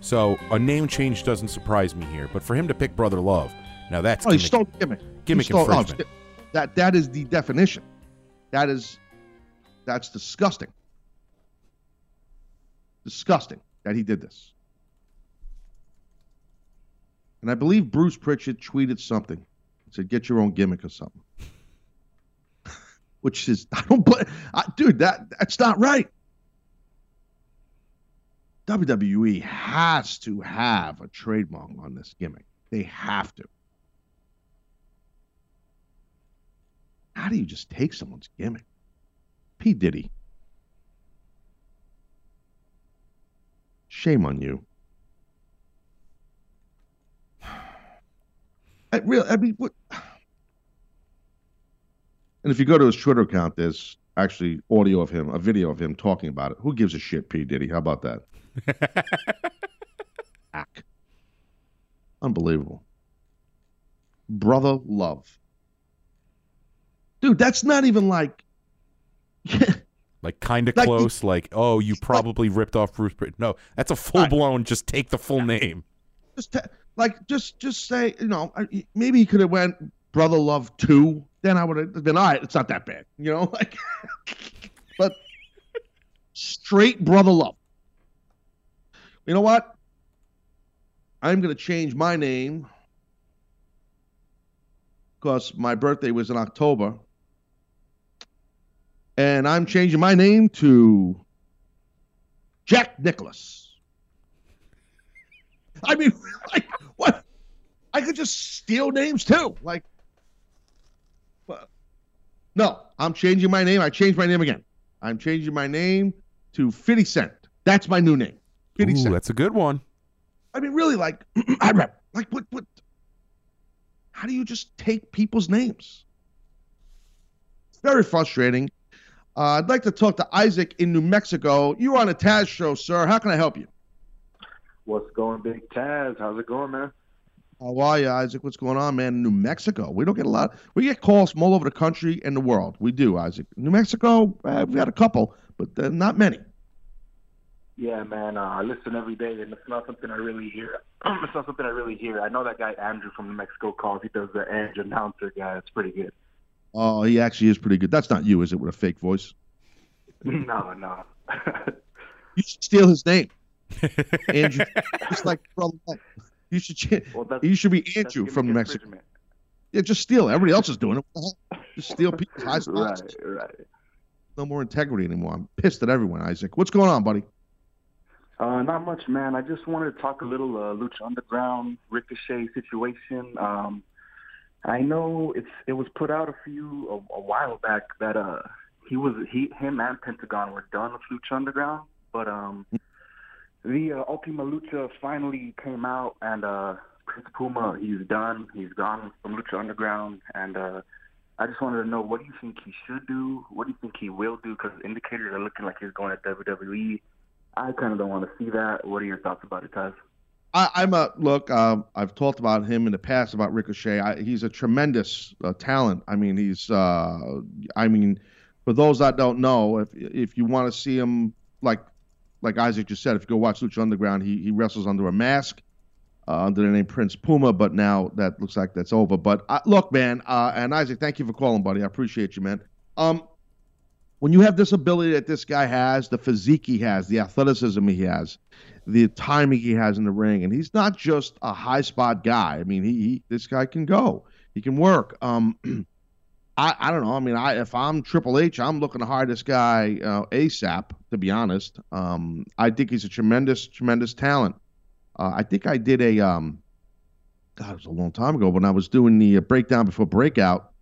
So a name change doesn't surprise me here. But for him to pick Brother Love, now that's Oh, he stole gimmick. Gimmick stole- oh, infringement. st- that that is the definition. That is that's disgusting. Disgusting that he did this. And I believe Bruce Pritchard tweeted something. He Said, "Get your own gimmick or something." (laughs) which is I don't but dude that that's not right. WWE has to have a trademark on this gimmick. They have to. How do you just take someone's gimmick? P. Diddy. Shame on you. I really, I mean, what? And if you go to his Twitter account, there's actually audio of him, a video of him talking about it. Who gives a shit, P. Diddy? How about that? (laughs) Ack. Unbelievable. Brother love. Dude, that's not even like. (laughs) Like kind of Like- close. Like, oh, you (laughs) probably ripped off Bruce. Brit- No, that's a full blown. Just take the full name. just like just just say you know maybe he could have went brother love two then i would have been all right it's not that bad you know (laughs) like but straight brother love you know what i'm going to change my name because my birthday was in october and i'm changing my name to jack nicholas I mean, (laughs) like, what? I could just steal names too. Like, but no, I'm changing my name. I changed my name again. I'm changing my name to 50 Cent. That's my new name. 50 Ooh, Cent. that's a good one. I mean, really, like, (clears throat) I rep. Like, what? What? How do you just take people's names? It's very frustrating. Uh, I'd like to talk to Isaac in New Mexico. You're on a Taz show, sir. How can I help you? What's going, Big Taz? How's it going, man? How are you, Isaac? What's going on, man? New Mexico. We don't get a lot. We get calls from all over the country and the world. We do, Isaac. New Mexico, uh, we've got a couple, but uh, not many. Yeah, man. Uh, I listen every day, and it's not something I really hear. (clears throat) it's not something I really hear. I know that guy Andrew from New Mexico calls. He does the Andrew announcer guy. It's pretty good. Oh, he actually is pretty good. That's not you, is it, with a fake voice? (laughs) no, no. (laughs) You should steal his name, (laughs) Andrew. just like brother. You should. Ch- well, you should be Andrew from New Mexico. Yeah, just steal. Everybody else is doing it. What the hell? Just steal people's high spots. Right, right. No more integrity anymore. I'm pissed at everyone, Isaac. What's going on, buddy? Uh, not much, man. I just wanted to talk a little uh, Lucha Underground Ricochet situation. Um, I know it's it was put out a few a, a while back that uh he was he him and Pentagon were done with Lucha Underground, but um the uh, Ultima Lucha finally came out and uh Prince Puma he's done he's gone from Lucha Underground and uh I just wanted to know what do you think he should do? What do you think he will do? Because indicators are looking like he's going to WWE. I kind of don't want to see that. What are your thoughts about it, Taz? I, I'm a look. Um, I've talked about him in the past about Ricochet. I, he's a tremendous uh, talent. I mean, he's. Uh, I mean, for those that don't know, if if you want to see him, like like Isaac just said, if you go watch Lucha Underground, he he wrestles under a mask, uh, under the name Prince Puma. But now that looks like that's over. But uh, look, man, uh, and Isaac, thank you for calling, buddy. I appreciate you, man. Um, when you have this ability that this guy has, the physique he has, the athleticism he has, the timing he has in the ring, and he's not just a high spot guy. I mean, he, he this guy can go, he can work. Um, (clears throat) I I don't know. I mean, I if I'm Triple H, I'm looking to hire this guy uh, ASAP. To be honest, um, I think he's a tremendous tremendous talent. Uh, I think I did a um, God, it was a long time ago when I was doing the uh, breakdown before breakout.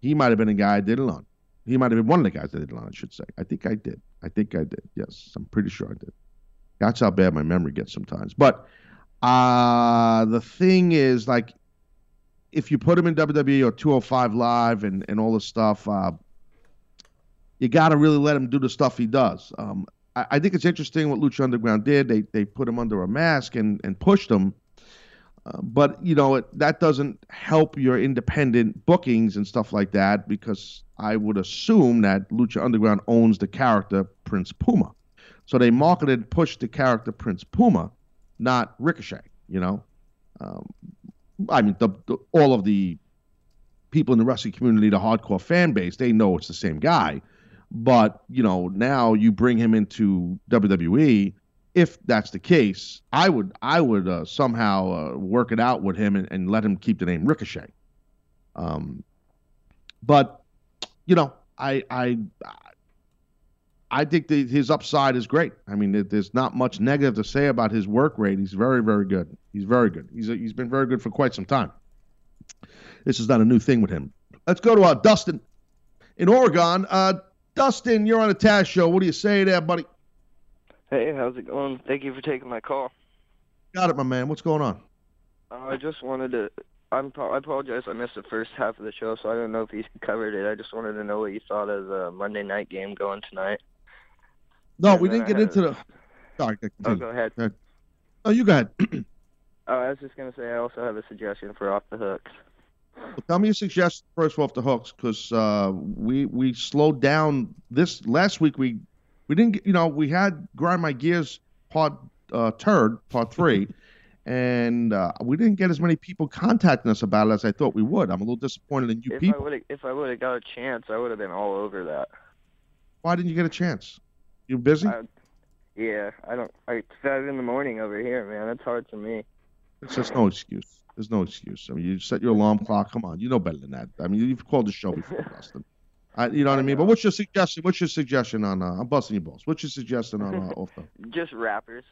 He might have been a guy I did it on. He might have been one of the guys that did it on. I should say. I think I did. I think I did. Yes, I'm pretty sure I did. That's how bad my memory gets sometimes. But uh the thing is, like, if you put him in WWE or 205 Live and and all this stuff, uh, you got to really let him do the stuff he does. Um, I, I think it's interesting what Lucha Underground did. They they put him under a mask and and pushed him. Uh, but you know it, that doesn't help your independent bookings and stuff like that because I would assume that Lucha Underground owns the character Prince Puma. So they marketed pushed the character Prince Puma, not Ricochet. You know, um, I mean, the, the, all of the people in the wrestling community, the hardcore fan base, they know it's the same guy. But you know, now you bring him into WWE. If that's the case, I would I would uh, somehow uh, work it out with him and, and let him keep the name Ricochet. Um, but you know, I I I think that his upside is great. I mean, there's not much negative to say about his work rate. He's very, very good. He's very good. He's he's been very good for quite some time. This is not a new thing with him. Let's go to uh, Dustin in Oregon. Uh, Dustin, you're on a Taz show. What do you say there, buddy? Hey, how's it going? Thank you for taking my call. Got it, my man. What's going on? Uh, I just wanted to. I'm. I apologize. I missed the first half of the show, so I don't know if you (laughs) covered it. I just wanted to know what you thought of the Monday night game going tonight. No, we didn't I get into the. Sorry, Oh, go ahead. Go ahead. Oh, you go ahead. (clears throat) Oh, I was just gonna say I also have a suggestion for off the hooks. Well, tell me your suggestion first off the hooks, because uh, we we slowed down this last week. We we didn't get, you know we had grind my gears part uh, third part three, (laughs) and uh, we didn't get as many people contacting us about it as I thought we would. I'm a little disappointed in you If people. have, if I would have got a chance, I would have been all over that. Why didn't you get a chance? You busy? I, yeah, I don't. I, it's five in the morning over here, man. It's hard for me. It's just no excuse. There's no excuse. I mean, you set your alarm clock. Come on, you know better than that. I mean, you've called the show before, (laughs) Dustin. I, you know what I mean? But what's your suggestion? What's your suggestion on? Uh, I'm busting your balls. What's your suggestion on uh, (laughs) off the? Just rappers.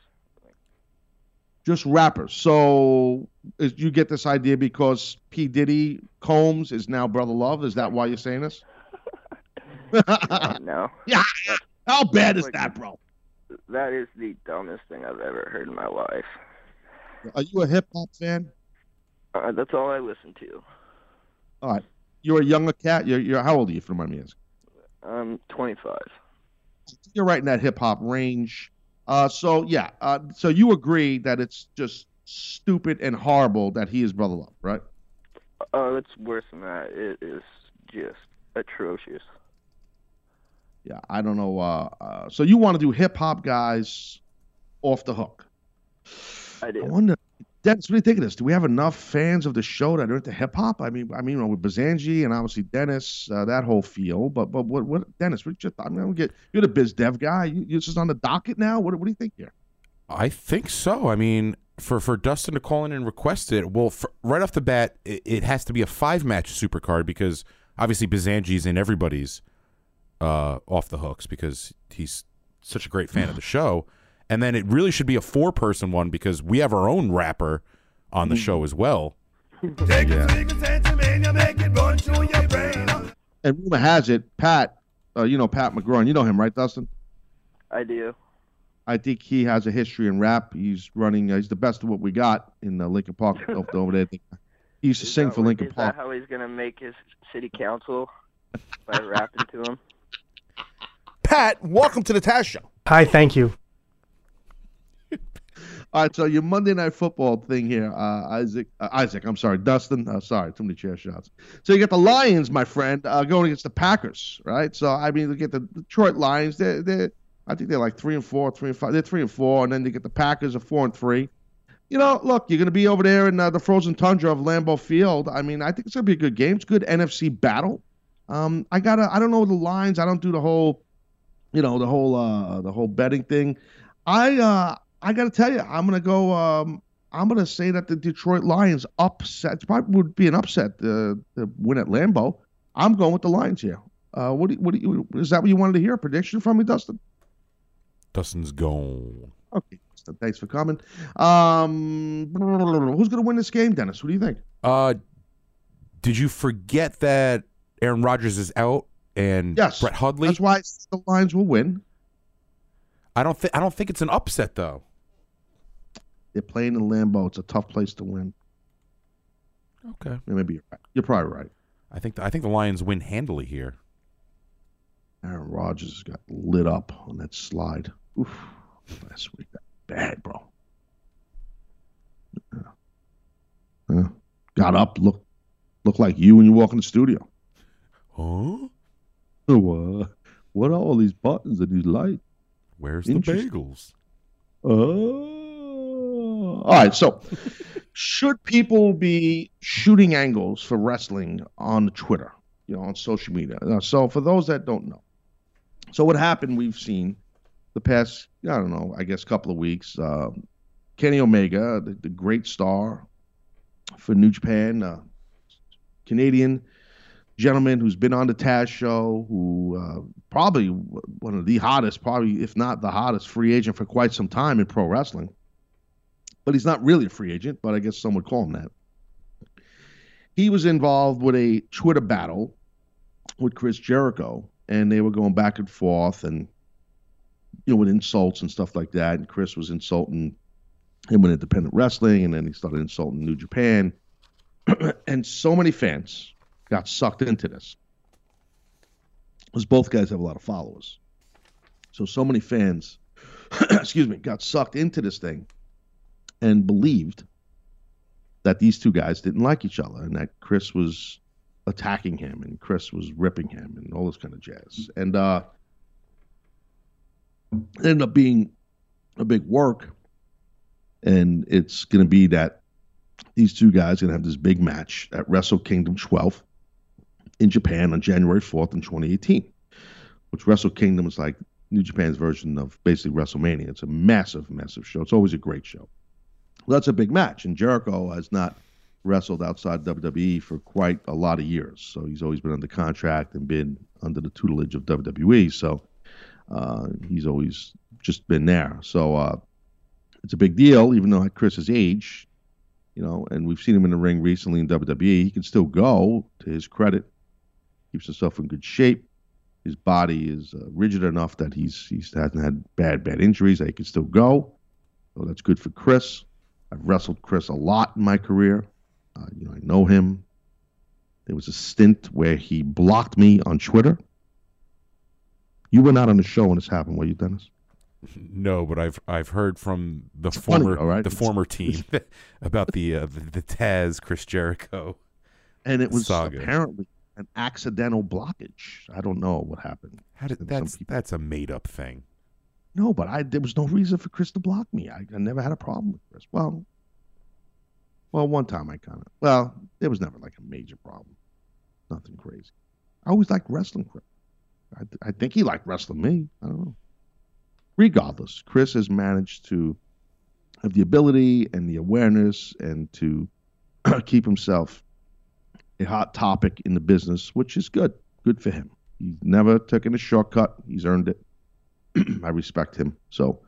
just rappers. So is, you get this idea because P Diddy Combs is now Brother Love. Is that why you're saying this? (laughs) no. Yeah. How bad is that, bro? That is the dumbest thing I've ever heard in my life. Are you a hip hop fan? Uh, that's all I listen to. All right. You're a younger cat. You're, you're how old are you? If you don't asking. I'm 25. You're right in that hip hop range. Uh, so yeah. Uh, so you agree that it's just stupid and horrible that he is Brother Love, right? Oh, it's worse than that. It is just atrocious. Yeah. I don't know. Uh, uh, so you want to do hip hop guys off the hook? I I do. wonder, Dennis, what do you think of this? Do we have enough fans of the show that are into hip hop? I mean, I mean, you know, with Bazanji and obviously Dennis, uh, that whole feel. But but what what Dennis? What you, I mean, I'm get you're the biz dev guy. You, you're just on the docket now. What what do you think here? I think so. I mean, for for Dustin to call in and request it, well, for, right off the bat, it, it has to be a five match supercard because obviously Bazanji's in everybody's uh, off the hooks because he's such a great fan of the show. And then it really should be a four person one because we have our own rapper on the show as well. And rumor has it, Pat, uh, you know Pat McGraw, you know him, right, Dustin? I do. I think he has a history in rap. He's running. Uh, he's the best of what we got in uh, Linkin Park over over there. He used to Is sing that for Lincoln Is Park. that how he's gonna make his city council by rapping to him? Pat, welcome to the Taz Show. Hi, thank you. (laughs) All right, so your Monday Night Football thing here, uh, Isaac. Uh, Isaac, I'm sorry, Dustin. Uh, sorry, too many chair shots. So you got the Lions, my friend, uh, going against the Packers, right? So I mean, you get the Detroit Lions. They're, they're, I think they're like three and four, three and five. They're three and four, and then you get the Packers are four and three. You know, look, you're going to be over there in uh, the frozen tundra of Lambeau Field. I mean, I think it's going to be a good game. It's a good NFC battle. Um, I gotta, I don't know the lines. I don't do the whole, you know, the whole, uh, the whole betting thing. I, uh, I got to tell you, I'm going to go. Um, I'm going to say that the Detroit Lions upset. Probably would be an upset uh, to win at Lambeau. I'm going with the Lions here. Uh, what do you, what do you, is that what you wanted to hear? A prediction from me, Dustin? Dustin's gone. Okay, Dustin, thanks for coming. Um, who's going to win this game, Dennis? What do you think? Uh, did you forget that Aaron Rodgers is out and Yes, Brett Hundley? That's why the Lions will win. I don't think I don't think it's an upset though. They're playing in Lambeau. It's a tough place to win. Okay, Maybe you're right. You're probably right. I think I think the Lions win handily here. Aaron Rodgers got lit up on that slide. Oof, last week. That bad, bro. Yeah. Yeah. Got up, look, look like you when you walk in the studio. Huh? What? What are all these buttons and these lights? Where's the bagels? Oh. All right. So, (laughs) should people be shooting angles for wrestling on Twitter, you know, on social media? So, for those that don't know, so what happened? We've seen the past, I don't know, I guess, couple of weeks. Uh, Kenny Omega, the, the great star for New Japan, uh, Canadian gentleman who's been on the Taz show, who uh, probably one of the hottest, probably if not the hottest free agent for quite some time in pro wrestling. But he's not really a free agent, but I guess some would call him that. He was involved with a Twitter battle with Chris Jericho, and they were going back and forth, and you know, with insults and stuff like that. And Chris was insulting him with independent wrestling, and then he started insulting New Japan. (clears throat) and so many fans got sucked into this. Because both guys have a lot of followers. So, so many fans, (clears throat) excuse me, got sucked into this thing and believed that these two guys didn't like each other and that Chris was attacking him and Chris was ripping him and all this kind of jazz. And uh, it ended up being a big work. And it's going to be that these two guys are going to have this big match at Wrestle Kingdom 12 in Japan on January 4th in 2018, which Wrestle Kingdom is like New Japan's version of basically WrestleMania. It's a massive, massive show. It's always a great show. Well, that's a big match, and Jericho has not wrestled outside WWE for quite a lot of years. So he's always been under contract and been under the tutelage of WWE. So uh, he's always just been there. So uh, it's a big deal, even though at Chris's age, you know, and we've seen him in the ring recently in WWE. He can still go, to his credit keeps himself in good shape. His body is uh, rigid enough that he's he hasn't had bad bad injuries. That he can still go. So that's good for Chris. I've wrestled Chris a lot in my career. Uh, you know, I know him. There was a stint where he blocked me on Twitter. You were not on the show when this happened, were you, Dennis? No, but I've I've heard from the It's funny, former the It's- former team (laughs) about the, uh, the the Taz Chris Jericho. And it was Saga. apparently an accidental blockage. I don't know what happened. How did that's people- that's a made up thing. No, but I there was no reason for Chris to block me. I, I never had a problem with Chris. Well, well, one time I kind of well, it was never like a major problem. Nothing crazy. I always liked wrestling Chris. I, I think he liked wrestling me. I don't know. Regardless, Chris has managed to have the ability and the awareness and to (clears throat) keep himself a hot topic in the business, which is good. Good for him. He's never taken a shortcut. He's earned it. (clears throat) I respect him. So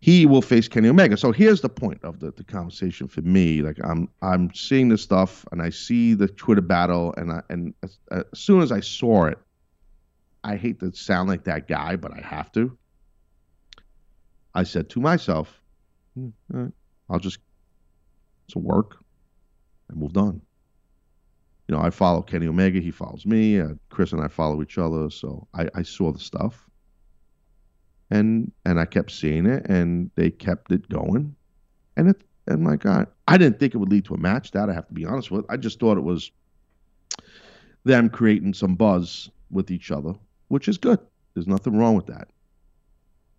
he will face Kenny Omega. So here's the point of the, the conversation for me. Like I'm I'm seeing this stuff and I see the Twitter battle and I and as, as soon as I saw it, I hate to sound like that guy, but I have to. I said to myself, "Hmm, all right, I'll just it's a work. I moved on. You know, I follow Kenny Omega. He follows me. Uh, Chris and I follow each other. So I, I saw the stuff and and I kept seeing it, and they kept it going, and it and my God, I didn't think it would lead to a match. That I have to be honest with. I just thought it was them creating some buzz with each other, which is good. There's nothing wrong with that.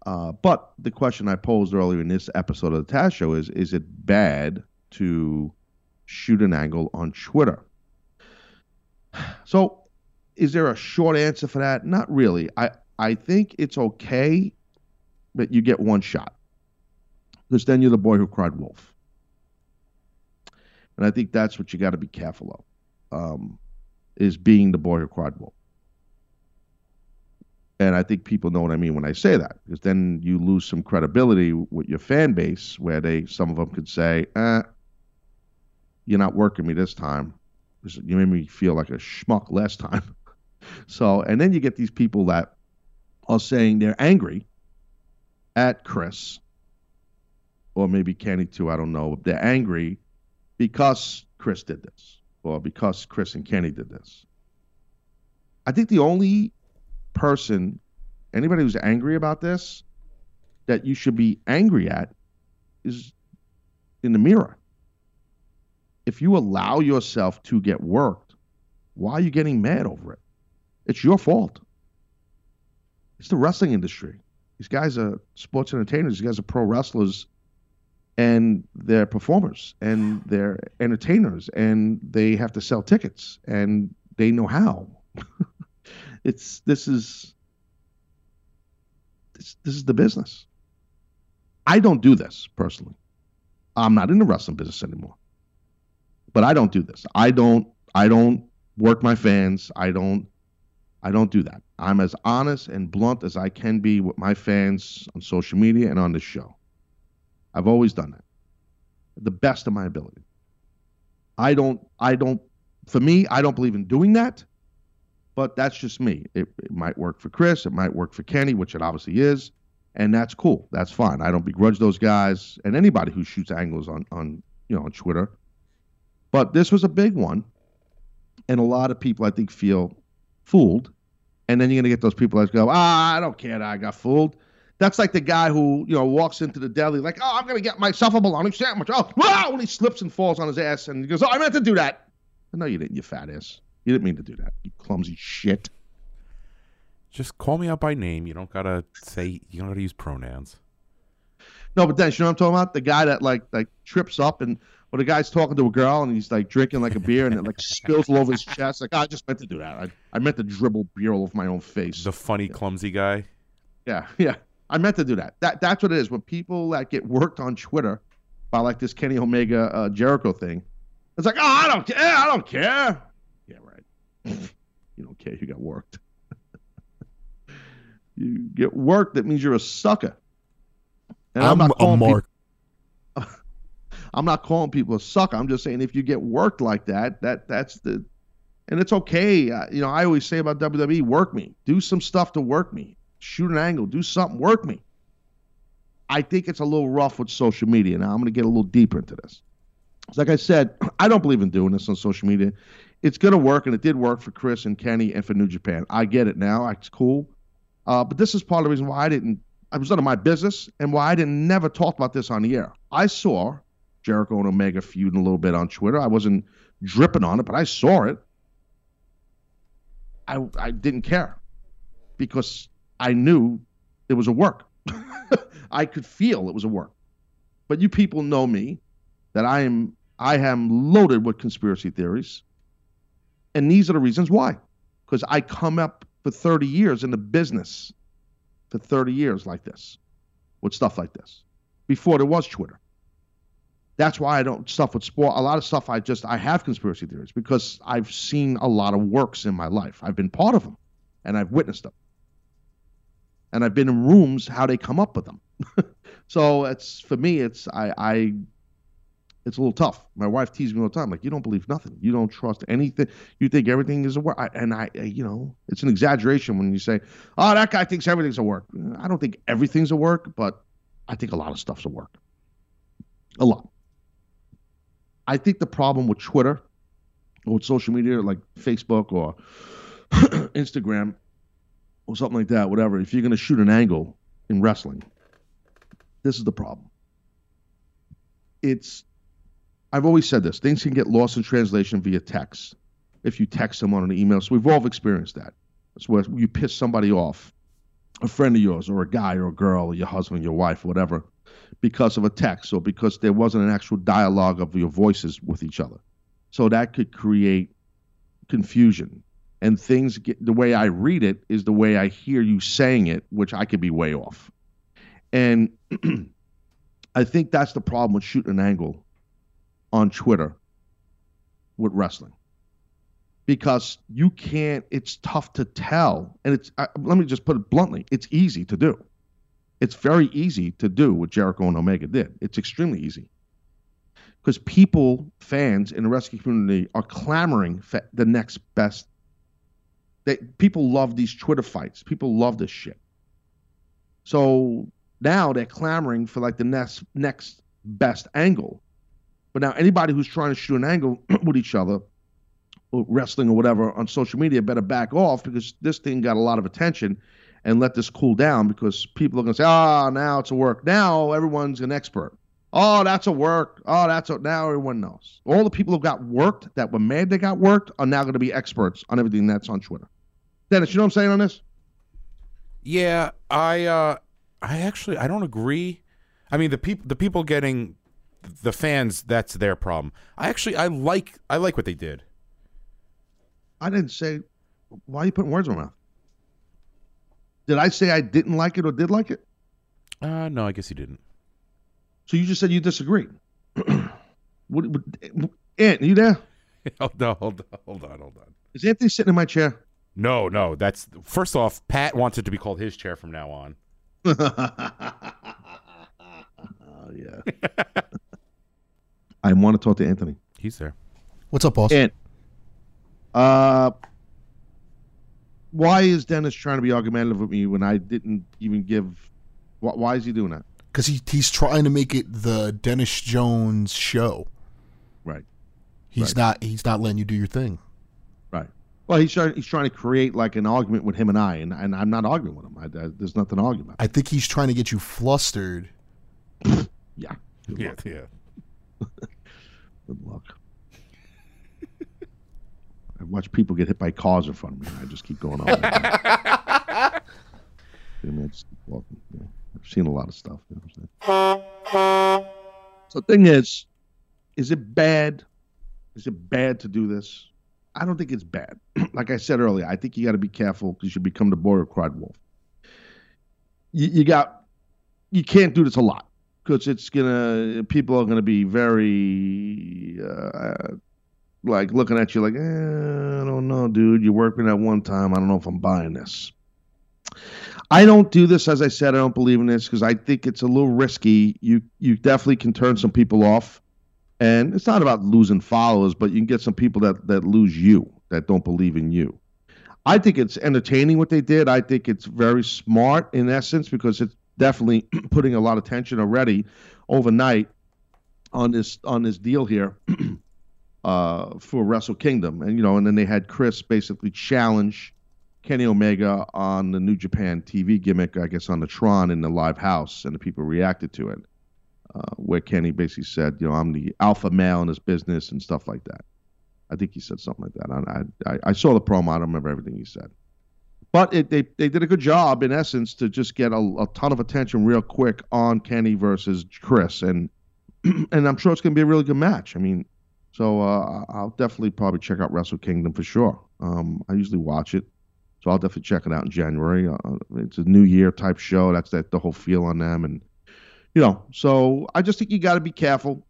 Uh, but the question I posed earlier in this episode of the Taz Show is: Is it bad to shoot an angle on Twitter? So, is there a short answer for that? Not really. I I think it's okay, but you get one shot because then you're the boy who cried wolf, and I think that's what you got to be careful of, um, is being the boy who cried wolf. And I think people know what I mean when I say that, because then you lose some credibility with your fan base, where they some of them could say, "Eh, you're not working me this time. You made me feel like a schmuck last time." (laughs) So, and then you get these people that are saying they're angry at Chris, or maybe Kenny too. I don't know. They're angry because Chris did this, or because Chris and Kenny did this. I think the only person, anybody who's angry about this, that you should be angry at is in the mirror. If you allow yourself to get worked, why are you getting mad over it? It's your fault. It's the wrestling industry. These guys are sports entertainers. These guys are pro wrestlers, and they're performers, and they're entertainers, and they have to sell tickets, and they know how. (laughs) it's this is this, this is the business. I don't do this personally. I'm not in the wrestling business anymore. But I don't do this. I don't I don't work my fans. I don't I don't do that. I'm as honest and blunt as I can be with my fans on social media and on the show. I've always done that. The best of my ability. I don't I don't for me, I don't believe in doing that. But that's just me. It, it might work for Chris, it might work for Kenny, which it obviously is, and that's cool. That's fine. I don't begrudge those guys and anybody who shoots angles on on you know on Twitter. But this was a big one, and a lot of people I think feel fooled, and then you're gonna get those people that go, ah, I don't care that I got fooled. That's like the guy who you know walks into the deli like, oh, I'm gonna get myself a bologna sandwich. Oh, wow! And he slips and falls on his ass, and he goes, oh, I meant to do that. No, you didn't, you fat ass. You didn't mean to do that. You clumsy shit. Just call me out by name. You don't gotta say. You don't gotta use pronouns. No, but then you know what I'm talking about? The guy that like like trips up and when the guy's talking to a girl and he's like drinking like a beer and it like spills all over his chest. Like, oh, I just meant to do that. I, I meant to dribble beer all over my own face. The funny, clumsy guy. Yeah, yeah. I meant to do that. That that's what it is. When people that get worked on Twitter by like this Kenny Omega uh, Jericho thing, it's like, oh, I don't care. I don't care. Yeah, right. (laughs) you don't care. You got worked. (laughs) you get worked. That means you're a sucker. And I'm, not a calling peop- mark. I'm not calling people a sucker. I'm just saying if you get worked like that, that that's the, and it's okay. Uh, you know, I always say about WWE, work me, do some stuff to work me, shoot an angle, do something, work me. I think it's a little rough with social media. Now I'm going to get a little deeper into this. Like I said, (clears throat) I don't believe in doing this on social media. It's going to work, and it did work for Chris and Kenny and for New Japan. I get it now. It's cool. Uh, but this is part of the reason why I didn't. I was none of my business, and why I didn't never talk about this on the air. I saw Jericho and Omega feuding a little bit on Twitter. I wasn't dripping on it, but I saw it. I I didn't care because I knew it was a work. (laughs) I could feel it was a work. But you people know me that I am I am loaded with conspiracy theories. And these are the reasons why. Because I come up for 30 years in the business for 30 years like this, with stuff like this, before there was Twitter. That's why I don't stuff with sport. A lot of stuff I just I have conspiracy theories because I've seen a lot of works in my life. I've been part of them, and I've witnessed them, and I've been in rooms how they come up with them. (laughs) so it's for me, it's I I it's a little tough. My wife teases me all the time, like you don't believe nothing, you don't trust anything, you think everything is a work. I, and I, I, you know, it's an exaggeration when you say, "Oh, that guy thinks everything's a work." I don't think everything's a work, but I think a lot of stuff's a work. A lot. I think the problem with Twitter or with social media like Facebook or (clears throat) Instagram or something like that, whatever, if you're going to shoot an angle in wrestling, this is the problem. It's, I've always said this things can get lost in translation via text if you text someone on an email. So we've all experienced that. It's where you piss somebody off, a friend of yours, or a guy, or a girl, or your husband, your wife, whatever because of a text or because there wasn't an actual dialogue of your voices with each other. So that could create confusion. And things get the way I read it is the way I hear you saying it, which I could be way off. And (clears throat) I think that's the problem with shooting an angle on Twitter with wrestling. Because you can't, it's tough to tell. And it's, I, let me just put it bluntly, it's easy to do. It's very easy to do what Jericho and Omega did. It's extremely easy because people, fans in the wrestling community, are clamoring for the next best. They, people love these Twitter fights. People love this shit. So now they're clamoring for like the next next best angle. But now anybody who's trying to shoot an angle (clears throat) with each other, or wrestling or whatever on social media, better back off because this thing got a lot of attention and let this cool down because people are going to say, oh, now it's a work. Now everyone's an expert. Oh, that's a work. Oh, that's a, now everyone knows. All the people who got worked that were mad they got worked are now going to be experts on everything that's on Twitter. Dennis, you know what I'm saying on this? Yeah, I uh I actually I don't agree. I mean the people the people getting the fans that's their problem. I actually I like I like what they did. I didn't say why are you putting words in my mouth? Did I say I didn't like it or did like it? Uh no, I guess you didn't. So you just said you disagree. (clears throat) what, what, Ant, you there? (laughs) hold on, hold on, hold on, hold on. Is Anthony sitting in my chair? No, no. That's first off. Pat wants it to be called his chair from now on. (laughs) Oh yeah. (laughs) I want to talk to Anthony. He's there. What's up, boss? And uh, why is Dennis trying to be argumentative with me when I didn't even give? Why, why is he doing that? Because he he's trying to make it the Dennis Jones show. Right. He's Right. not. He's not letting you do your thing. Right. Well, he's trying. He's trying to create like an argument with him and I, and, and I'm not arguing with him. I, I, there's nothing to argue about. I think he's trying to get you flustered. (laughs) Yeah. Good Yeah, luck. yeah. (laughs) Good luck. I watch people get hit by cars in front of me. and I just keep going on. (laughs) I mean, I just keep walking. Yeah. I've seen a lot of stuff. You know? So the thing is, is it bad? Is it bad to do this? I don't think it's bad. (clears throat) like I said earlier, I think you got to be careful because you become the boy who cried wolf. You, you got, you can't do this a lot because it's gonna, people are gonna be very, uh, like looking at you like, eh, I don't know, dude. You worked me that one time. I don't know if I'm buying this. I don't do this, as I said. I don't believe in this because I think it's a little risky. You you definitely can turn some people off, and it's not about losing followers, but you can get some people that that lose you that don't believe in you. I think it's entertaining what they did. I think it's very smart in essence because it's definitely (clears throat) putting a lot of tension already overnight on this on this deal here (clears throat) uh, for Wrestle Kingdom, and you know, and then they had Chris basically challenge Kenny Omega on the New Japan TV gimmick, I guess on the Tron in the live house, and the people reacted to it, uh, where Kenny basically said, you know, I'm the alpha male in this business and stuff like that. I think he said something like that. I I, I saw the promo. I don't remember everything he said, but it, they they did a good job in essence to just get a, a ton of attention real quick on Kenny versus Chris, and (clears throat) and I'm sure it's going to be a really good match. I mean, so uh, I'll definitely probably check out Wrestle Kingdom for sure. Um, I usually watch it, so I'll definitely check it out in January. Uh, it's a New Year type show. That's that the whole feel on them, and you know. So I just think you got to be careful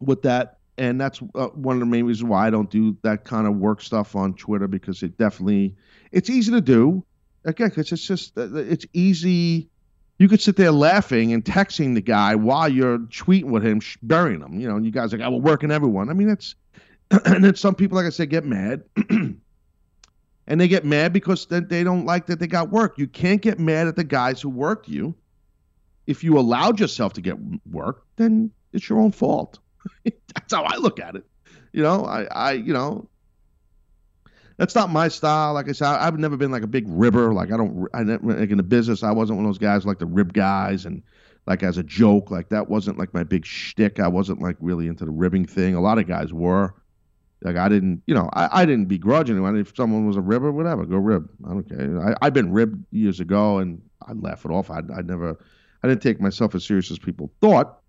with that, and that's uh, one of the main reasons why I don't do that kind of work stuff on Twitter because it definitely it's easy to do. Again, because it's just uh, it's easy. You could sit there laughing and texting the guy while you're tweeting with him, burying him. You know, and you guys are like, "I will working everyone." I mean, that's (clears throat) and then some people, like I said, get mad. (clears throat) and they get mad because they don't like that they got work. You can't get mad at the guys who worked you. If you allowed yourself to get work, then it's your own fault. (laughs) That's how I look at it. You know, I, I, you know, that's not my style. Like I said, I, I've never been like a big ribber. Like I don't, I never, like in the business, I wasn't one of those guys like the rib guys and like as a joke. Like that wasn't like my big shtick. I wasn't like really into the ribbing thing. A lot of guys were. Like I didn't, you know, I, I didn't begrudge anyone. If someone was a ribber, whatever, go rib. I don't care. I, I've been ribbed years ago, and I'd laugh it off. I I never, I didn't take myself as serious as people thought.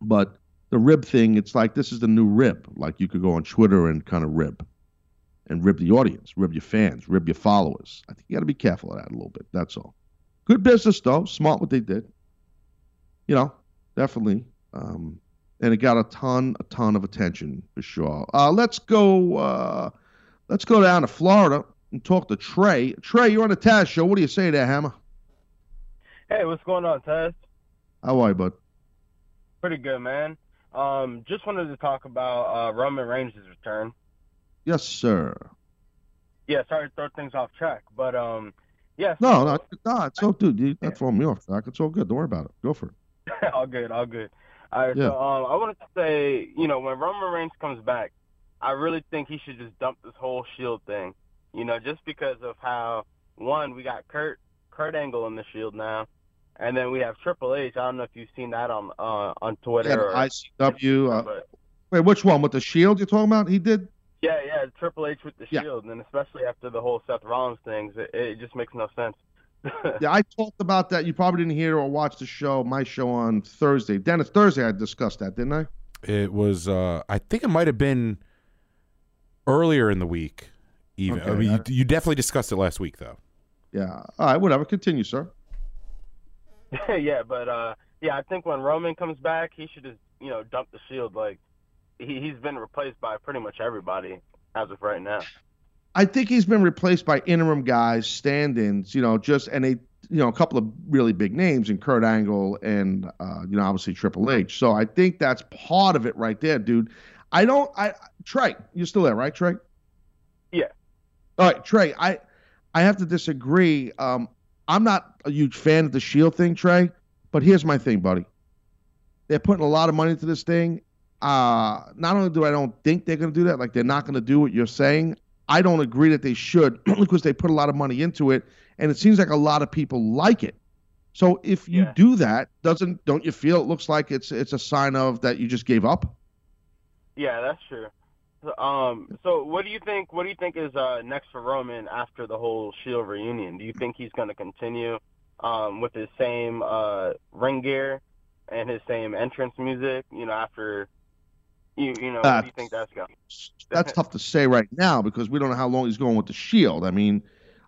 But the rib thing, it's like this is the new rib. Like you could go on Twitter and kind of rib, and rib the audience, rib your fans, rib your followers. I think you got to be careful of that a little bit. That's all. Good business though. Smart what they did. You know, definitely. Um, and it got a ton, a ton of attention for sure. Uh, let's go. Uh, let's go down to Florida and talk to Trey. Trey, you're on the Taz show. What do you say there, Hammer? Hey, what's going on, Taz? How are you, bud? Pretty good, man. Um, just wanted to talk about uh, Roman Reigns' return. Yes, sir. Yeah, sorry to throw things off track, but um, yeah. No, no, no. It's all, dude. You throwing me off track. It's all good. Don't worry about it. Go for it. (laughs) all good, all good. All right, Yeah. so um, I wanted to say, you know, when Roman Reigns comes back, I really think he should just dump this whole Shield thing. You know, just because of how one we got Kurt Kurt Angle in the Shield now, and then we have Triple H. I don't know if you've seen that on uh, on Twitter. Yeah, or, ICW. Uh, but wait, which one? With the Shield you're talking about? He did. Yeah, yeah, Triple H with the Yeah. Shield, and especially after the whole Seth Rollins things, it, it just makes no sense. (laughs) Yeah, I talked about that. You probably didn't hear or watch the show, my show on Thursday. Dennis, Thursday I discussed that, didn't I? It was. Uh, I think it might have been earlier in the week. Even. I mean, I- you, you definitely discussed it last week, though. Yeah. All right, whatever. Continue, sir. (laughs) yeah, but uh, yeah, I think when Roman comes back, he should just you know dump the Shield. Like he he's been replaced by pretty much everybody as of right now. I think he's been replaced by interim guys, stand-ins, you know, just and they, you know, a couple of really big names in Kurt Angle and uh, you know, obviously Triple H. So I think that's part of it right there, dude. I don't I Trey, you're still there, right, Trey? Yeah. All right, Trey, I I have to disagree. Um, I'm not a huge fan of the Shield thing, Trey, but here's my thing, buddy. They're putting a lot of money into this thing. Uh, not only do I don't think they're going to do that, like they're not going to do what you're saying. I don't agree that they should (clears throat) because they put a lot of money into it, and it seems like a lot of people like it. So if you Yeah. do that, doesn't don't you feel it looks like it's it's a sign of that you just gave up? Yeah, that's true. So, Um, so what do you think? What do you think is uh, next for Roman after the whole Shield reunion? Do you think he's going to continue um, with his same uh, ring gear and his same entrance music? You know, after you, you know, Uh, do you think that's going? (laughs) That's tough to say right now because we don't know how long he's going with the Shield. I mean,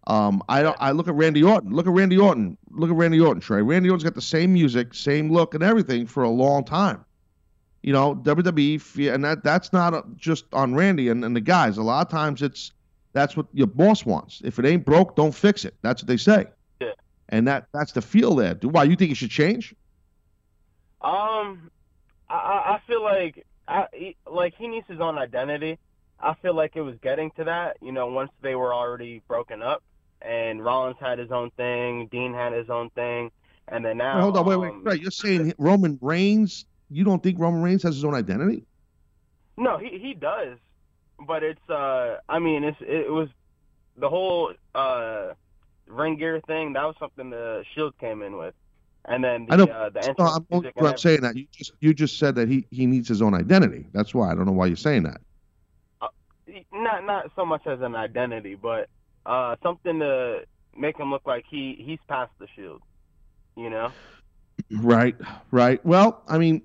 um, I don't. I look at Randy Orton. Look at Randy Orton. Look at Randy Orton. Trey. Randy Orton's got the same music, same look, and everything for a long time. You know, WWE, and that that's not just on Randy and, and the guys. A lot of times, it's that's what your boss wants. If it ain't broke, don't fix it. That's what they say. Yeah. And that that's the feel there. Do why you think it should change? Um, I I feel like I he, like he needs his own identity. I feel like it was getting to that. You know, once they were already broken up, and Rollins had his own thing, Dean had his own thing, and then now. Wait, hold on, wait, wait. um, Right, you're saying Roman Reigns? You don't think Roman Reigns has his own identity? No, he he does, but it's uh, I mean, it's it was the whole uh ring gear thing. That was something the Shield came in with, and then the I know. uh, the no, I'm, I'm saying that you just you just said that he he needs his own identity. That's why I don't know why you're saying that. everything. not not so much as an identity, but uh something to make him look like he he's past the Shield. You know. Right, right. Well, I mean,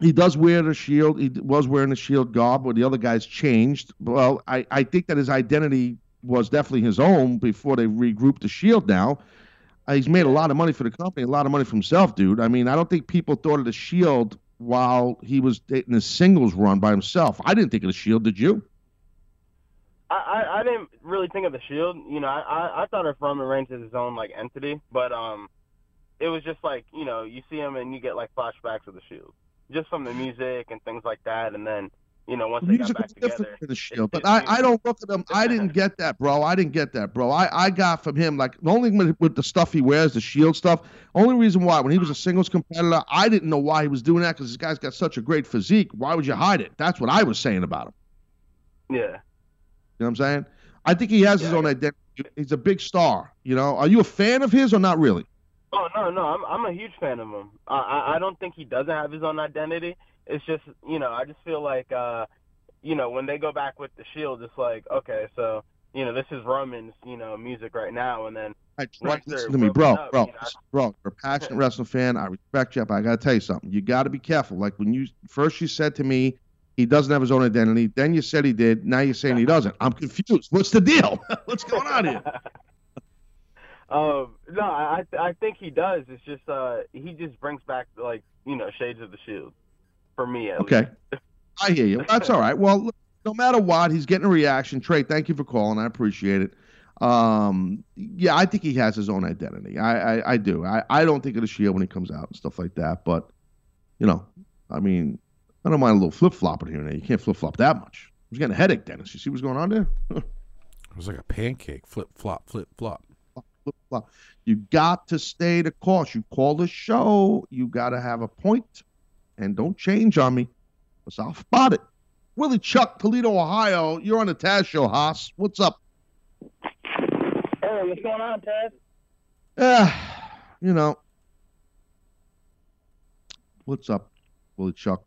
he does wear the shield. He was wearing the shield garb, but the other guys changed. Well, I I think that his identity was definitely his own before they regrouped the shield. Now. Uh, he's made a lot of money for the company, a lot of money for himself, dude. I mean, I don't think people thought of the Shield while he was dating a singles run by himself. I didn't think of the Shield. Did you? I, I I didn't really think of the Shield. You know, I I, I thought of Roman Reigns as his own like entity, but um, it was just like you know you see him and you get like flashbacks of the Shield, just from the music and things like that, and then you know once they got music back different together. the Shield, but I, I don't look at him. I didn't get that, bro. I didn't get that, bro. I, I got from him like the only with, with the stuff he wears, the Shield stuff. Only reason why when he was a mm-hmm. singles competitor, I didn't know why he was doing that because this guy's got such a great physique. Why would you hide it? That's what I was saying about him. Yeah. You know what I'm saying? I think he has his own identity. He's a big star. You know, are you a fan of his or not really? Oh no, no, I'm I'm a huge fan of him. I I, I don't think he doesn't have his own identity. It's just you know I just feel like uh, you know when they go back with the Shield, it's like okay, so you know this is Roman's you know music right now, and then Right, listen to me, bro, up, bro, you know, bro. You're a passionate (laughs) wrestling fan. I respect you, but I got to tell you something. You got to be careful. Like when you first you said to me he doesn't have his own identity, then you said he did. Now you're saying he doesn't. I'm confused. What's the deal? (laughs) What's going on here? (laughs) Um, no, I I I think he does. It's just uh he just brings back like you know shades of the Shield for me at Okay, least. (laughs) I hear you. That's all right. Well, no matter what, he's getting a reaction. Trey, thank you for calling. I appreciate it. Um, yeah, I think he has his own identity. I, I, I do. I, I don't think of the Shield when he comes out and stuff like that. But you know, I mean, I don't mind a little flip flopping here and there. You can't flip flop that much. I was getting a headache, Dennis. You see what's going on there? (laughs) It was like a pancake. Flip flop, flip flop. flip flop. You got to stay the course. You call the show. You got to have a point, and don't change on me, because I'll spot it. Willie Chuck, Toledo, Ohio. You're on the Taz Show, Haas. What's up? Hey, what's going on, Taz? Uh, you know, what's up, Willie Chuck?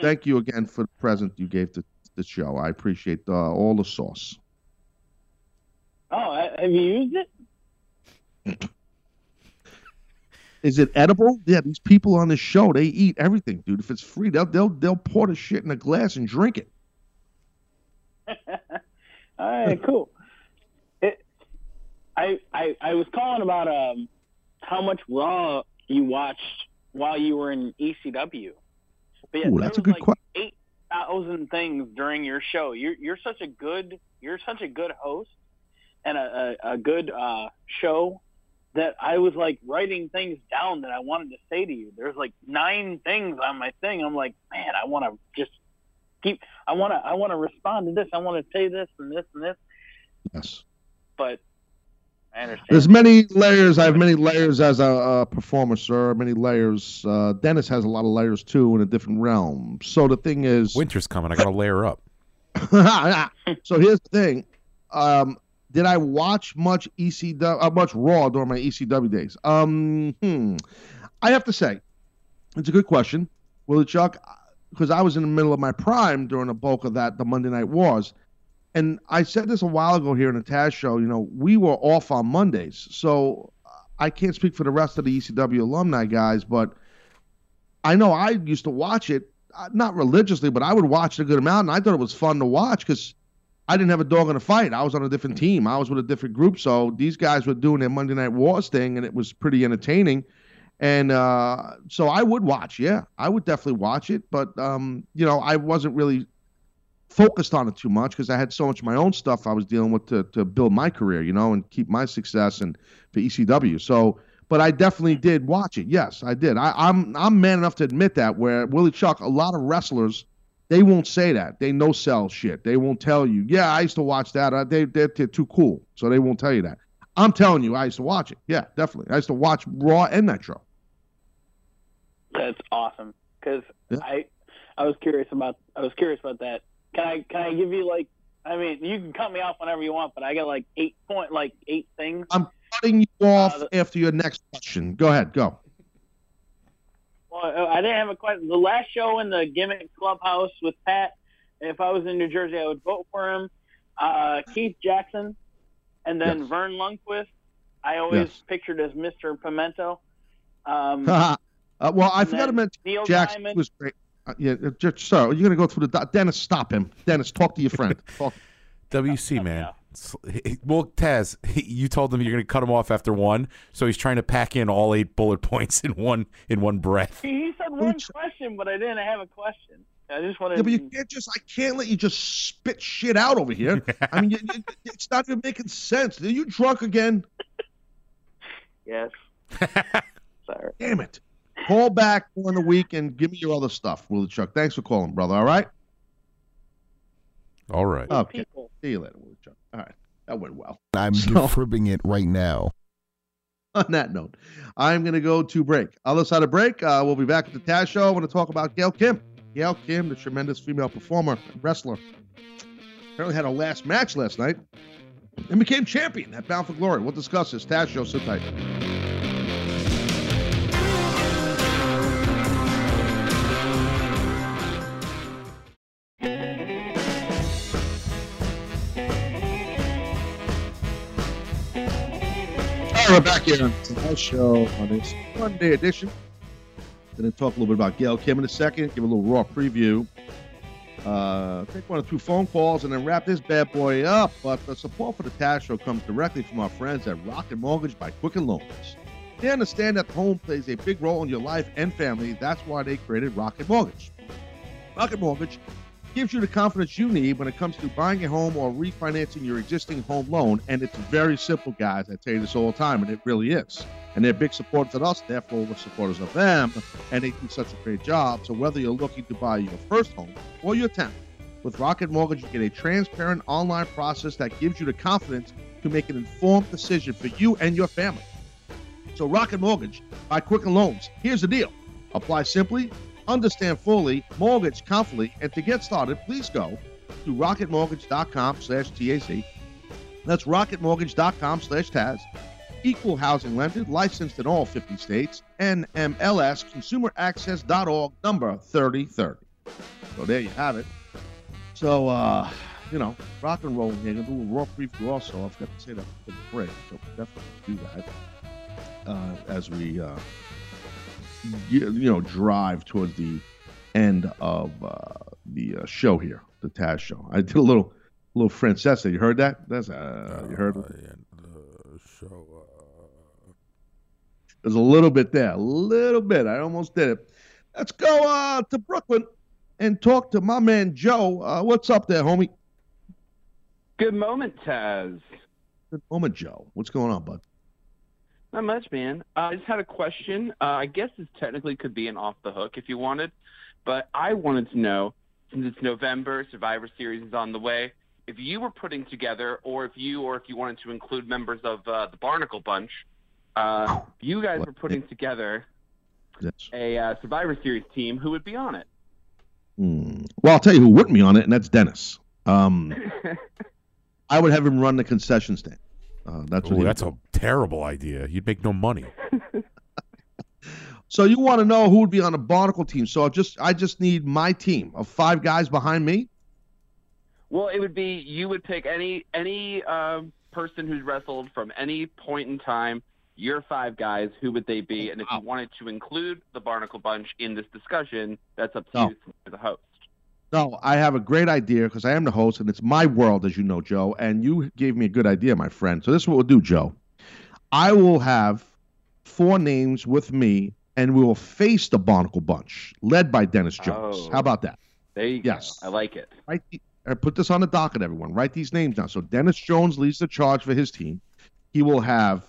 Thank you again for the present you gave to the show. I appreciate uh, all the sauce. Oh, have you used it? (laughs) Is it edible? Yeah, these people on this show, they eat everything, dude. If it's free, they'll they'll they'll pour the shit in a glass and drink it. (laughs) All right, cool. It, I, I I was calling about um how much Raw you watched while you were in ECW. But yeah, Ooh, that's a good like question. Eight, thousand things during your show. You're you're such a good you're such a good host and a a, a good uh, show that I was like writing things down that I wanted to say to you. There's like nine things on my thing. I'm like, man, I want to just keep. I want to. I want to respond to this. I want to say this and this and this. Yes. But I understand. There's many layers. I have many layers as a, a performer, sir. Many layers. Uh, Dennis has a lot of layers too in a different realm. So the thing is, Winter's coming. I got to layer up. (laughs) so here's the thing. Um, did I watch much ECW, uh, much Raw during my ECW days? Um, hmm. I have to say, it's a good question, Willie Chuck, because I was in the middle of my prime during the bulk of that, the Monday Night Wars. And I said this a while ago here in the Taz show, you know, we were off on Mondays. So I can't speak for the rest of the ECW alumni guys, but I know I used to watch it, uh, not religiously, but I would watch it a good amount. And I thought it was fun to watch because I didn't have a dog in the fight. I was on a different team. I was with a different group. So these guys were doing their Monday Night Wars thing, and it was pretty entertaining. And uh, so I would watch. Yeah, I would definitely watch it. But um, you know, I wasn't really focused on it too much because I had so much of my own stuff I was dealing with to to build my career, you know, and keep my success and for ECW. So, but I definitely did watch it. Yes, I did. I, I'm I'm man enough to admit that. Where Willie Chuck, a lot of wrestlers they won't say that. They no sell shit. They won't tell you. Yeah, I used to watch that. Uh, they they're, they're too cool, so they won't tell you that. I'm telling you, I used to watch it. Yeah, definitely. I used to watch Raw and Nitro. That's awesome because I I was curious about I was curious about that. Can I can I give you like I mean you can cut me off whenever you want, but I got like eight point like eight things. I'm cutting you off after your next question. Go ahead. Go. Well, I didn't have a question. The last show in the gimmick clubhouse with Pat. If I was in New Jersey, I would vote for him. Uh, Keith Jackson, and then Yes. Verne Lundquist. I always Yes. pictured as Mr. Pimento. Um, (laughs) uh, well, I forgot to then mention Neil Jackson Diamond. was great. Uh, yeah, uh, just, sir, you're gonna go through the do- Dennis. Stop him, Dennis. Talk to your friend. (laughs) Talk. WC man. S- he- Well, Taz, you told him you're going to cut him off after one, so he's trying to pack in all eight bullet (laughs) points in one in one breath. he, he said one question, but I didn't have a question. I just wanted. Yeah, but you can't just. I can't let you just spit shit out over here. I mean, you, you, (laughs) it's not even making sense. Are you drunk again? (laughs) Yes. Sorry. Damn it. Call back during the week and give me your other stuff, Willie Chuck. Thanks for calling, brother. All right. All right. Okay. See you later, Willie Chuck. All right. That went well. I'm So- (laughs) defibbing it right now. (laughs) on that note, I'm going to go to break. Other side of break, uh, we'll be back at the Taz Show. I want to talk about Gail Kim. Gail Kim, the tremendous female performer and wrestler, apparently had a last match last night and became champion at Bound for Glory. We'll discuss this. Taz Show, sit tight. We're back here on tonight's show on this Monday edition. Going to talk a little bit about Gail Kim in a second, give a little raw preview. Uh, take one or two phone calls and then wrap this bad boy up. But the support for the Taz Show comes directly from our friends at Rocket Mortgage by Quicken Loans. They understand that the home plays a big role in your life and family. That's why they created Rocket Mortgage. Rocket Mortgage gives you the confidence you need when it comes to buying a home or refinancing your existing home loan. And it's very simple, guys. I tell you this all the time, and it really is. And they're big supporters of us, therefore we're supporters of them. And they do such a great job. So whether you're looking to buy your first home or your tenth, with Rocket Mortgage, you get a transparent online process that gives you the confidence to make an informed decision for you and your family. So Rocket Mortgage by Quicken Loans. Here's the deal. Apply simply, understand fully, mortgage confidently, and to get started, please go to rocketmortgage.com slash Taz. That's rocketmortgage.com slash Taz. Equal housing lender, licensed in all 50 states, NMLS, consumeraccess.org, number 3030. So there you have it. So, uh, you know, rock and roll here. Gonna do a raw preview also. I forgot to say that for the break, so definitely do that uh, as we, uh, you, you know, drive towards the end of uh, the uh, show here, the Taz show. I did a little, little Francesa. You heard that? That's uh, you heard. the show. There's a little bit there, a little bit. I almost did it. Let's go uh, to Brooklyn and talk to my man Joe. Uh, what's up there, homie? Good moment, Taz. Good moment, Joe. What's going on, bud? Not much, man. Uh, I just had a question. Uh, I guess this technically could be an off the hook if you wanted, but I wanted to know since it's November, Survivor Series is on the way. If you were putting together, or if you, or if you wanted to include members of uh, the Barnicle Bunch, uh, if you guys were putting together Yes. a uh, Survivor Series team, who would be on it? Hmm. Well, I'll tell you who wouldn't be on it, and that's Dennis. Um, (laughs) I would have him run the concession stand. Uh, that's Ooh, he that's a terrible idea. You'd make no money. So you want to know who would be on a Barnicle team? So I just I just need my team of five guys behind me. Well, it would be you would pick any any um, person who's wrestled from any point in time. Your five guys, who would they be? And if you wanted to include the Barnicle Bunch in this discussion, that's up to No. you as the host. No, I have a great idea because I am the host and it's my world, as you know, Joe. And you gave me a good idea, my friend. So this is what we'll do, Joe. I will have four names with me, and we will face the Barnicle Bunch, led by Dennis Jones. Oh. How about that? There you Yes. go. I like it. Write the, uh, put this on the docket, everyone. Write these names down. So Dennis Jones leads the charge for his team. He will have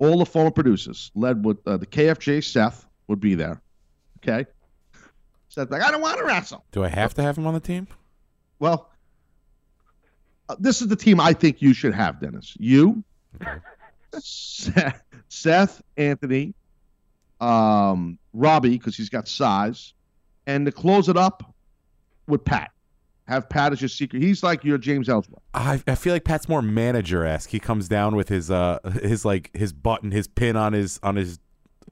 all the former producers, led with uh, the KFJ Seth would be there. Okay. Seth's like, I don't want to wrestle. Do I have to have him on the team? Well, uh, this is the team I think you should have, Dennis. You, (laughs) Seth, Seth, Anthony, um, Robbie, because he's got size, and to close it up with Pat. Have Pat as your secret. He's like your James Ellsworth. I, I feel like Pat's more manager esque. He comes down with his uh his like his button, his pin on his on his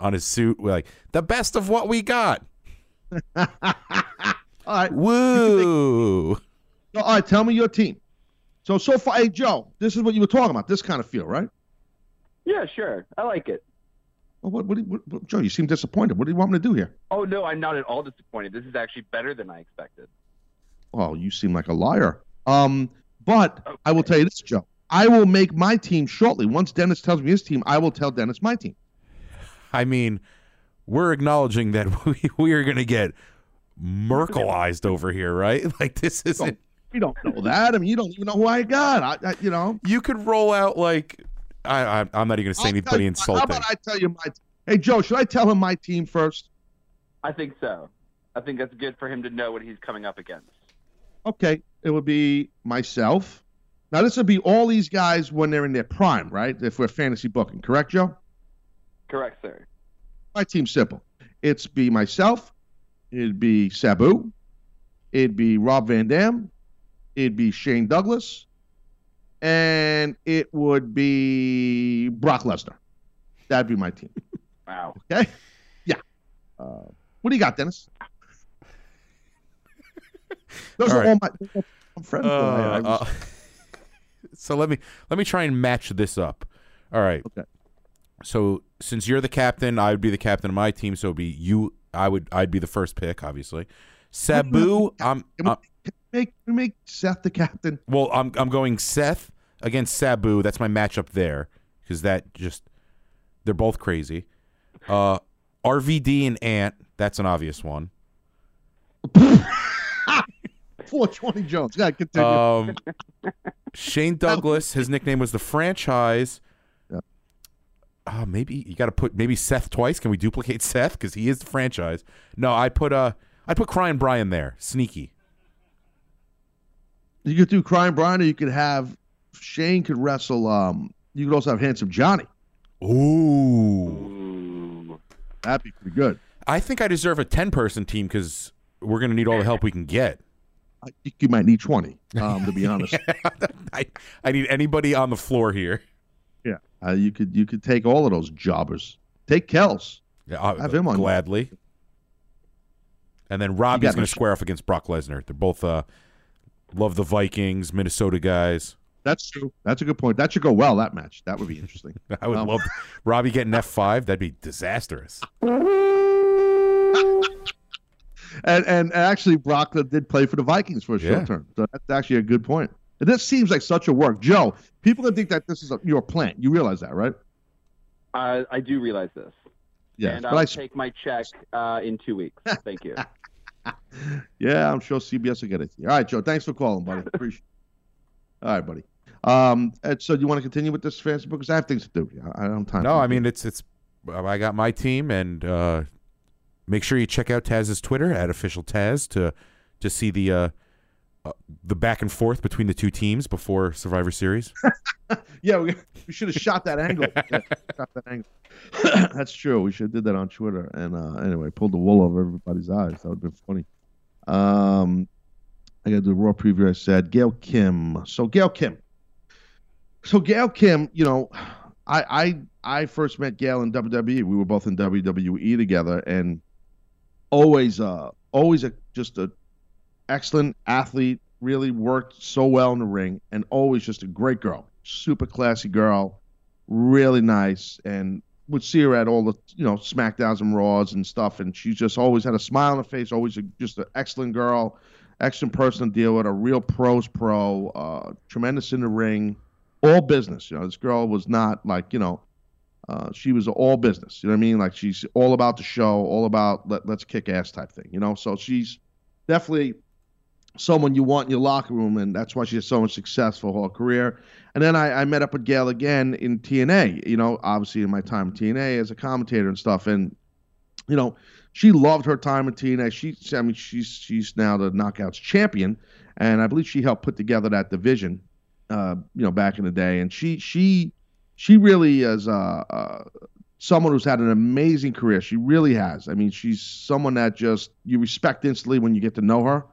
on his suit, We're like the best of what we got. (laughs) All right. Woo! So, all right, tell me your team. So so far, hey Joe, this is what you were talking about. This kind of feel, right? Yeah, sure. I like it. Well, what, what, do what, what- Joe? You seem disappointed. What do you want me to do here? Oh no, I'm not at all disappointed. This is actually better than I expected. Oh, you seem like a liar. Um, but I will tell you this, Joe. I will make my team shortly. Once Dennis tells me his team, I will tell Dennis my team. I mean, we're acknowledging that (laughs) we, we are gonna get Merkelized over here, right? (laughs) Like this isn't. You don't know that. I mean, you don't even know who I got. I, I you know. You could roll out like I, I I'm not even gonna say I'll anybody you- insulting. How about I tell you my? Hey, Joe, should I tell him my team first? I think so. I think that's good for him to know what he's coming up against. Okay, it would be myself. Now this would be all these guys when they're in their prime, right? If we're fantasy booking, correct, Joe? Correct, sir. My team's simple. It's be myself. It'd be Sabu. It'd be Rob Van Dam. It'd be Shane Douglas. And it would be Brock Lesnar. That'd be my team. (laughs) Wow. Okay? Yeah. Uh, what do you got, Dennis? (laughs) Those All are right. all my friends with. I- I Uh, uh, (laughs) so let me let me try and match this up. All right. Okay. So since you're the captain, I would be the captain of my team. So it'd be you. I would. I'd be the first pick, obviously. Sabu. I'm. Can we, can we make, make Seth the captain? well, I'm. I'm going Seth against Sabu. That's my matchup there because that just they're both crazy. Uh, RVD and Ant. That's an obvious one. (laughs) 420 Jones. Yeah, continue. Um, Shane Douglas, his nickname was the franchise. Yeah. Uh, maybe you got to put maybe Seth twice. Can we duplicate Seth because he is the franchise? No, I put uh, I put Crying Brian there. Sneaky. you could do Crying Brian, or you could have Shane could wrestle. Um, you could also have Handsome Johnny. Ooh, That'd be pretty good. I think I deserve a ten person team because we're gonna need all the help we can get. I think you might need 20, um, to be honest. (laughs) I I need anybody on the floor here. Yeah, uh, you could you could take all of those jobbers. Take Kells. Yeah, I, Have him on. gladly. And then Robbie's going to square off against Brock Lesnar. They're both uh, love the Vikings, Minnesota guys. That's true. That's a good point. That should go well. That match. That would be interesting. (laughs) I would Um, love (laughs) Robbie getting F five. That'd be disastrous. (laughs) And and actually, Brock did play for the Vikings for a Yeah. short term. So that's actually a good point. And this seems like such a work, Joe. People gonna think that this is a, your plan. You realize that, right? Uh, I do realize this. Yes. and but I'll I, take my check uh, in two weeks. Thank you. (laughs) yeah, I'm sure CBS will get it. All right, Joe. Thanks for calling, buddy. (laughs) Appreciate. it. All right, buddy. Um, Ed, so do you want to continue with this fantasy book? Because I have things to do. I I don't have time. No, I mean it's it's. I got my team, and uh, make sure you check out Taz's Twitter at official Taz to to see the uh, uh, the back and forth between the two teams before Survivor Series. (laughs) yeah, we, we should have shot that angle. Yeah, (laughs) shot that angle. (clears throat) That's true. We should have did that on Twitter. And uh, anyway, pulled the wool over everybody's eyes. That would have been funny. Um, I got the raw preview. I said Gail Kim. So Gail Kim. So Gail Kim, you know, I I I first met Gail in WWE. We were both in WWE together, and always uh always a just a excellent athlete. Really worked so well in the ring, and always just a great girl. Super classy girl, really nice, and would see her at all the you know Smackdowns and Raws and stuff, and she just always had a smile on her face. Always a, just an excellent girl, excellent person to deal with. A real pros pro, uh, tremendous in the ring, all business. You know, this girl was not like you know. Uh, she was all business, you know what I mean? Like she's all about the show, all about let, let's kick ass type thing, you know. So she's definitely someone you want in your locker room, and that's why she has so much success for her career. And then I, I met up with Gail again in TNA, you know, obviously in my time TNA as a commentator and stuff. And, you know, she loved her time in TNA. She, I mean, she's she's now the Knockouts champion, and I believe she helped put together that division, uh, you know, back in the day. And she she she really is uh, uh, someone who's had an amazing career. She really has. I mean, she's someone that just you respect instantly when you get to know her.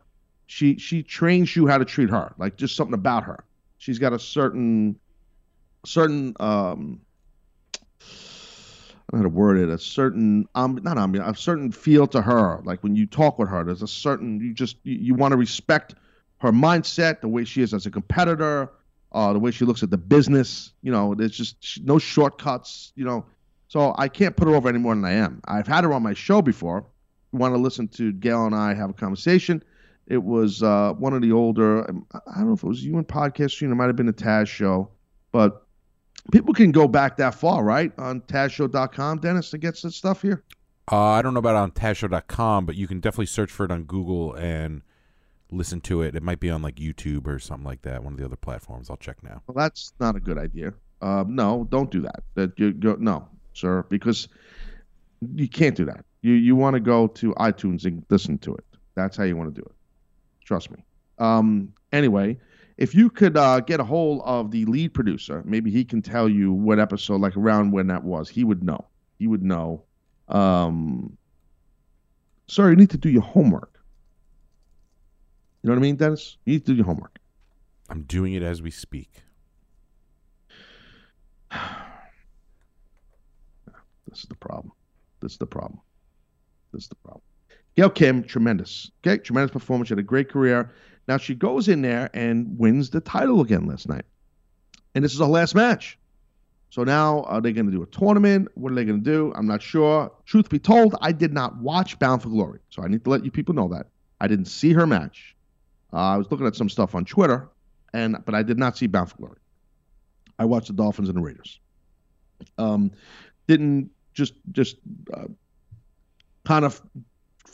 She she trains you how to treat her, like just something about her. She's got a certain certain um I don't know how to word it, a certain um not um a certain feel to her. Like when you talk with her, there's a certain you just you, you want to respect her mindset, the way she is as a competitor, uh, the way she looks at the business. You know, there's just no shortcuts. You know, so I can't put her over any more than I am. I've had her on my show before. You want to listen to Gail and I have a conversation? It was uh, one of the older. um, I don't know if it was Human Podcast. You know, it might have been a Taz show, but people can go back that far, right? On TazShow.com, Dennis, to get some stuff here. Uh, I don't know about it on Tazshow.com, but you can definitely search for it on Google and listen to it. It might be on like YouTube or something like that. One of the other platforms. I'll check now. Well, that's not a good idea. Um, no, don't do that. That you go no, sir, because you can't do that. You you want to go to iTunes and listen to it. That's how you want to do it. Trust me. Um, anyway, if you could uh, get a hold of the lead producer, maybe he can tell you what episode, like around when that was. He would know. He would know. Um, sir, you need to do your homework. You know what I mean, Dennis? You need to do your homework. I'm doing it as we speak. (sighs) This is the problem. This is the problem. This is the problem. Gail Kim, tremendous. Okay, tremendous performance. She had a great career. Now she goes in there and wins the title again last night. And this is her last match. So now are they going to do a tournament? What are they going to do? I'm not sure. Truth be told, I did not watch Bound for Glory. So I need to let you people know that. I didn't see her match. Uh, I was looking at some stuff on Twitter, and but I did not see Bound for Glory. I watched the Dolphins and the Raiders. Um, didn't just just uh, kind of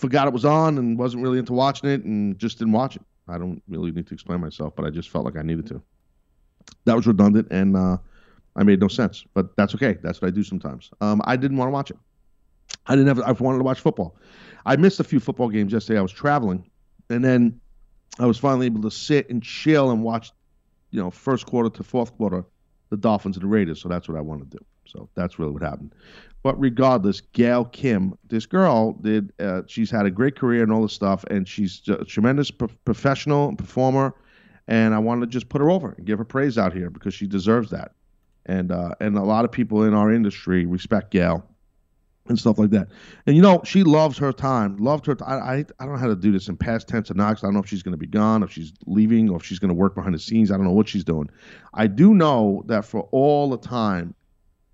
forgot it was on and wasn't really into watching it and just didn't watch it. I don't really need to explain myself, but I just felt like I needed to. That was redundant and uh, I made no sense, but that's okay. That's what I do sometimes. Um, I didn't want to watch it. I didn't have. I wanted to watch football. I missed a few football games yesterday. I was traveling, and then I was finally able to sit and chill and watch, you know, first quarter to fourth quarter, the Dolphins and the Raiders. So that's what I wanted to do. So that's really what happened. But regardless, Gail Kim, this girl did. Uh, she's had a great career and all this stuff, and she's a tremendous pro- professional performer. And I wanted to just put her over and give her praise out here because she deserves that. And uh, and a lot of people in our industry respect Gail and stuff like that. And you know, she loves her time. Loved her. T- I, I I don't know how to do this in past tense or not. I don't know if she's going to be gone, if she's leaving, or if she's going to work behind the scenes. I don't know what she's doing. I do know that for all the time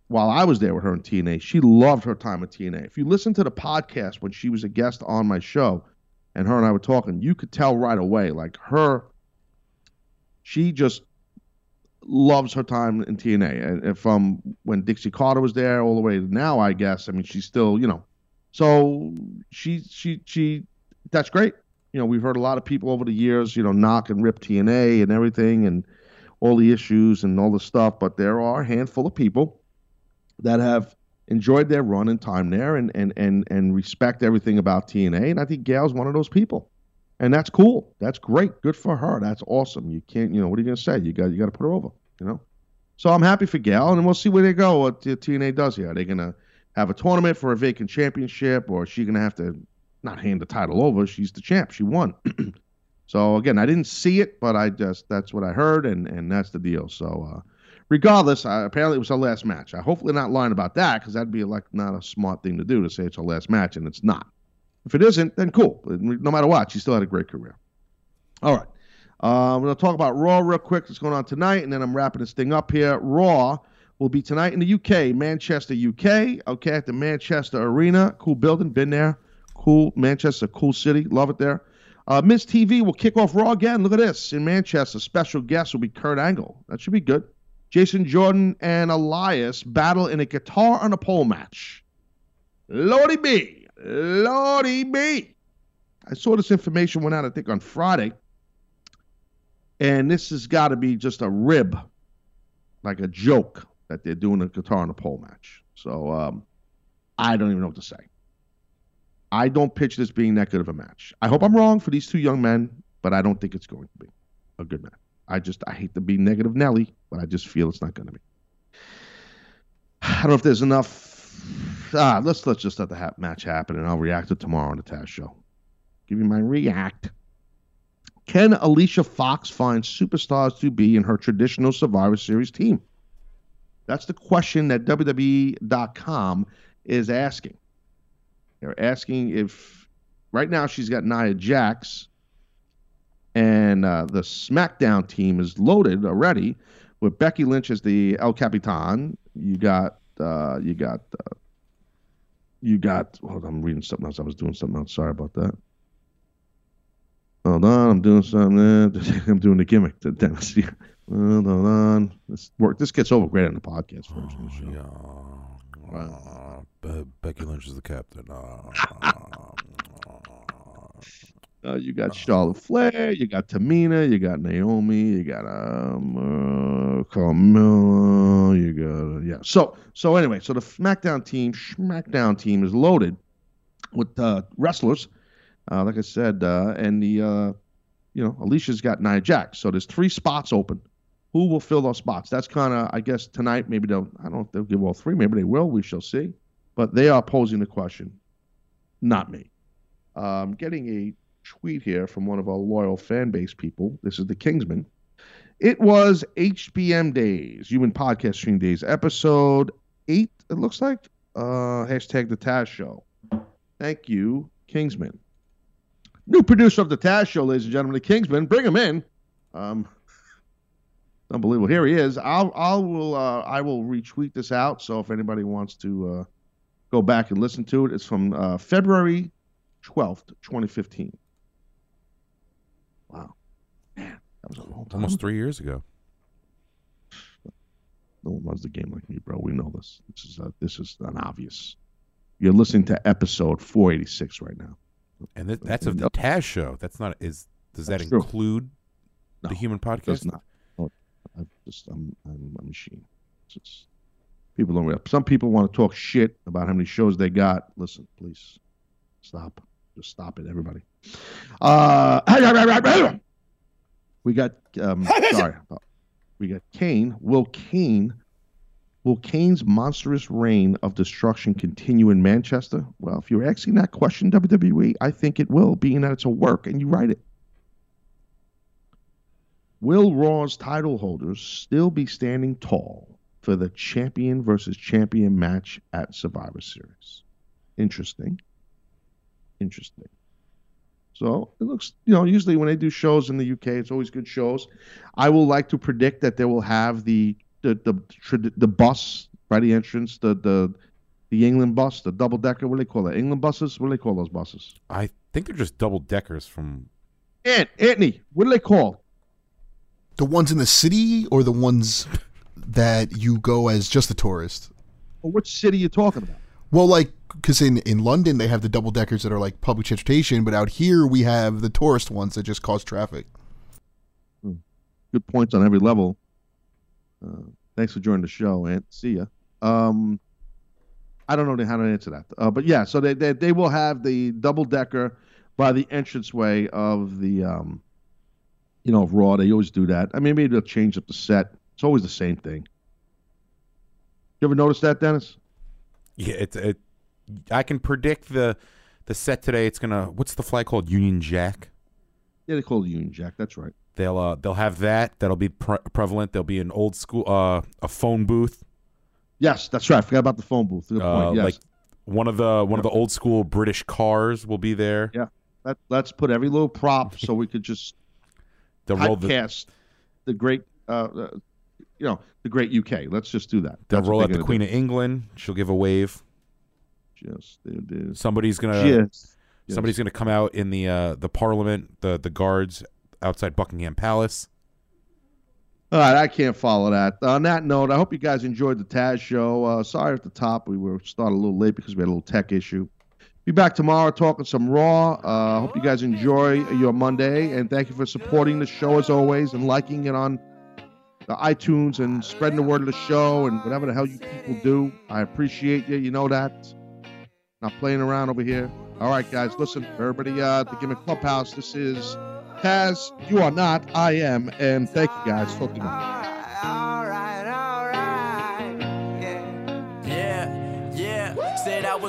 while I was there with her in TNA, she loved her time at TNA. If you listen to the podcast when she was a guest on my show, and her and I were talking, you could tell right away, like her, she just loves her time in TNA. And, from when Dixie Carter was there all the way to now, I guess. I mean, she's still, you know. So she she she that's great. You know, we've heard a lot of people over the years, you know, knock and rip TNA and everything and all the issues and all the stuff, but there are a handful of people that have enjoyed their run and time there and and and and respect everything about TNA. And I think Gail's one of those people. And that's cool. That's great. Good for her. That's awesome. You can't, you know, what are you gonna say? You got you gotta put her over, you know? So I'm happy for Gail, and we'll see where they go. What the TNA does here. Are they gonna have a tournament for a vacant championship, or is she gonna have to not hand the title over? She's the champ. She won. (clears throat) so again, I didn't see it, but I just that's what I heard, and and that's the deal. So uh, regardless, I, apparently it was her last match. I hopefully not lying about that because that'd be like not a smart thing to do to say it's her last match, and it's not. If it isn't, then cool. No matter what, she still had a great career. All right. Uh, I'm going to talk about Raw real quick. What's going on tonight, and then I'm wrapping this thing up here. Raw will be tonight in the UK, Manchester, UK. Okay, at the Manchester Arena, cool building. Been there. Cool Manchester, cool city. Love it there. Uh, Miz TV will kick off Raw again. Look at this in Manchester. Special guest will be Kurt Angle. That should be good. Jason Jordan and Elias battle in a guitar on a pole match. Lordy B. Lordy B. I saw this information went out, I think, on Friday. And this has got to be just a rib, like a joke that they're doing a guitar on a pole match. So um, I don't even know what to say. I don't pitch this being that good of a match. I hope I'm wrong for these two young men, but I don't think it's going to be a good match. I just I hate to be negative Nelly, but I just feel it's not going to be. I don't know if there's enough. Ah, let's let's just let the ha- match happen, and I'll react to tomorrow on the Taz show. Give you my react. Can Alicia Fox find superstars to be in her traditional Survivor Series team? That's the question that WWE.com is asking. They're asking if right now she's got Nia Jax, and uh, the SmackDown team is loaded already with Becky Lynch as the El Capitan. You got uh, you got uh, you got. Hold on, I'm reading something else. I was doing something else. Sorry about that. Hold on, I'm doing something. (laughs) I'm doing the gimmick. To Dennis. (laughs) Hold on. This work. This gets over great on the podcast version. of the show. Uh, Be- Becky Lynch is the captain. Uh, (laughs) Uh, you got Charlotte Flair, you got Tamina, you got Naomi, you got um uh, Carmella, you got uh, yeah. So so anyway, so the SmackDown team, SmackDown team is loaded with uh, wrestlers. Uh, like I said, uh, and the uh, you know Alicia's got Nia Jax, so there's three spots open. Who will fill those spots? That's kind of I guess tonight. Maybe they'll I don't know if they'll give all three. Maybe they will. We shall see. But they are posing the question, not me. Um, getting a tweet here from one of our loyal fan base people. This is the Kingsman. It was HBM Days, Human Podcast Stream Days, episode eight. It looks like uh, hashtag the Taz Show. Thank you, Kingsman. New producer of the Taz Show, ladies and gentlemen, the Kingsman. Bring him in. Um, (laughs) unbelievable. Here he is. I'll I will uh, I will retweet this out. So if anybody wants to uh, go back and listen to it, it's from uh, February twelfth, twenty fifteen. Wow, man, that was a long time. almost three years ago. No one runs the game like me, bro. We know this. This is uh, this is an obvious. You're listening to episode 486 right now. And that, that's of the Taz show. That's not is. Does that That's true. include the human It does podcast? not. No, I just I'm I'm a machine. It's just, people don't. realize- Some people want to talk shit about how many shows they got. Listen, please, stop. Just stop it, everybody. Uh, (clears throat) we got um, (laughs) sorry, we got Kane. Will Kane? Will Kane's monstrous reign of destruction continue in Manchester? Well, if you're asking that question, WWE, I think it will, being that it's a work and you write it. Will Raw's title holders still be standing tall for the champion versus champion match at Survivor Series? Interesting. Interesting. So it looks, you know, usually when they do shows in the UK, it's always good shows. I will like to predict that they will have the the the the bus by the entrance, the the the England bus, the double decker. What do they call it? England buses. What do they call those buses? I think they're just double deckers from. Ant, Anthony, what do they call? The ones in the city or the ones that you go as just a tourist? Well, which city are you talking about? Well, like because in in London they have the double deckers that are like public transportation, but out here we have the tourist ones that just cause traffic. Good points on every level. Uh, thanks for joining the show, and see ya. Um, I don't know how to answer that, uh, but yeah. So they, they they will have the double decker by the entranceway of the um, you know, of Raw. They always do that. I mean, maybe they'll change up the set. It's always the same thing. You ever notice that, Dennis? Yeah, it's it. I can predict the the set today. It's gonna. What's the flag called? Union Jack. Yeah, they call it Union Jack. That's right. They'll uh they'll have that. That'll be pre- prevalent. There'll be an old school uh a phone booth. Yes, that's right. I forgot about the phone booth. Good Uh, point. Yes. Like one of the one of the old school British cars will be there. Yeah. Let, let's put every little prop so we could just They'll (laughs) roll the the great, uh, uh, you know, the great UK. Let's just do that. they'll That's roll out the Queen do. of England. She'll give a wave. Do this. Somebody's gonna Yes. Yes. somebody's gonna come out in the uh the Parliament the the guards outside Buckingham Palace. All right, I can't follow that. On that note, I hope you guys enjoyed the Taz show. Uh, sorry at the top we were started a little late because we had a little tech issue. Be back tomorrow talking some Raw. Uh, hope you guys enjoy your Monday, and thank you for supporting the show as always and liking it on the iTunes and spreading the word of the show and whatever the hell you people do. I appreciate you. You know that. Not playing around over here. All right, guys, listen, everybody uh, at the Gimmick Clubhouse. This is Taz. You are not. I am. And thank you, guys. Talk to you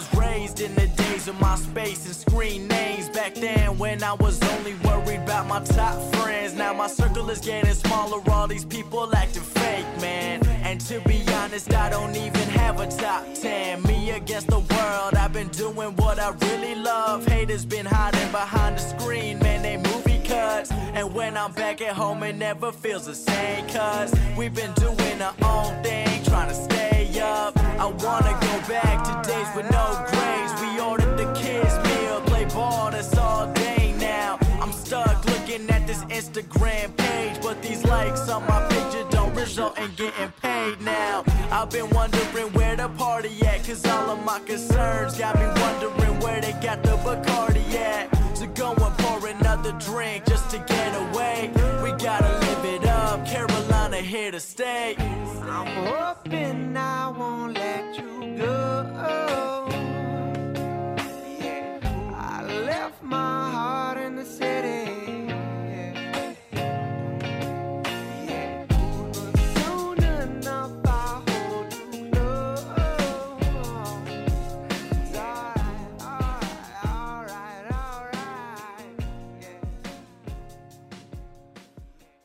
was raised in the days of MySpace and screen names. Back then, when I was only worried about my top friends. Now my circle is getting smaller. All these people acting fake, man. And to be honest, I don't even have a top 10. Me against the world. I've been doing what I really love. Haters been hiding behind the screen, man. They movie cuts. And when I'm back at home, it never feels the same. Cause we've been doing our own thing, trying to stay up. I wanna go back to days with no grades. We ordered the kids' meal, play ball, that's all day now. I'm stuck looking at this Instagram page, but these likes on my picture don't result in getting paid now. I've been wondering where the party at, cause all of my concerns got me wondering where they got the Bacardi at. So go and pour another drink just to get away. We gotta live it up, Carolina here to stay. I'm hoping I won't let you go. I left my heart in the city.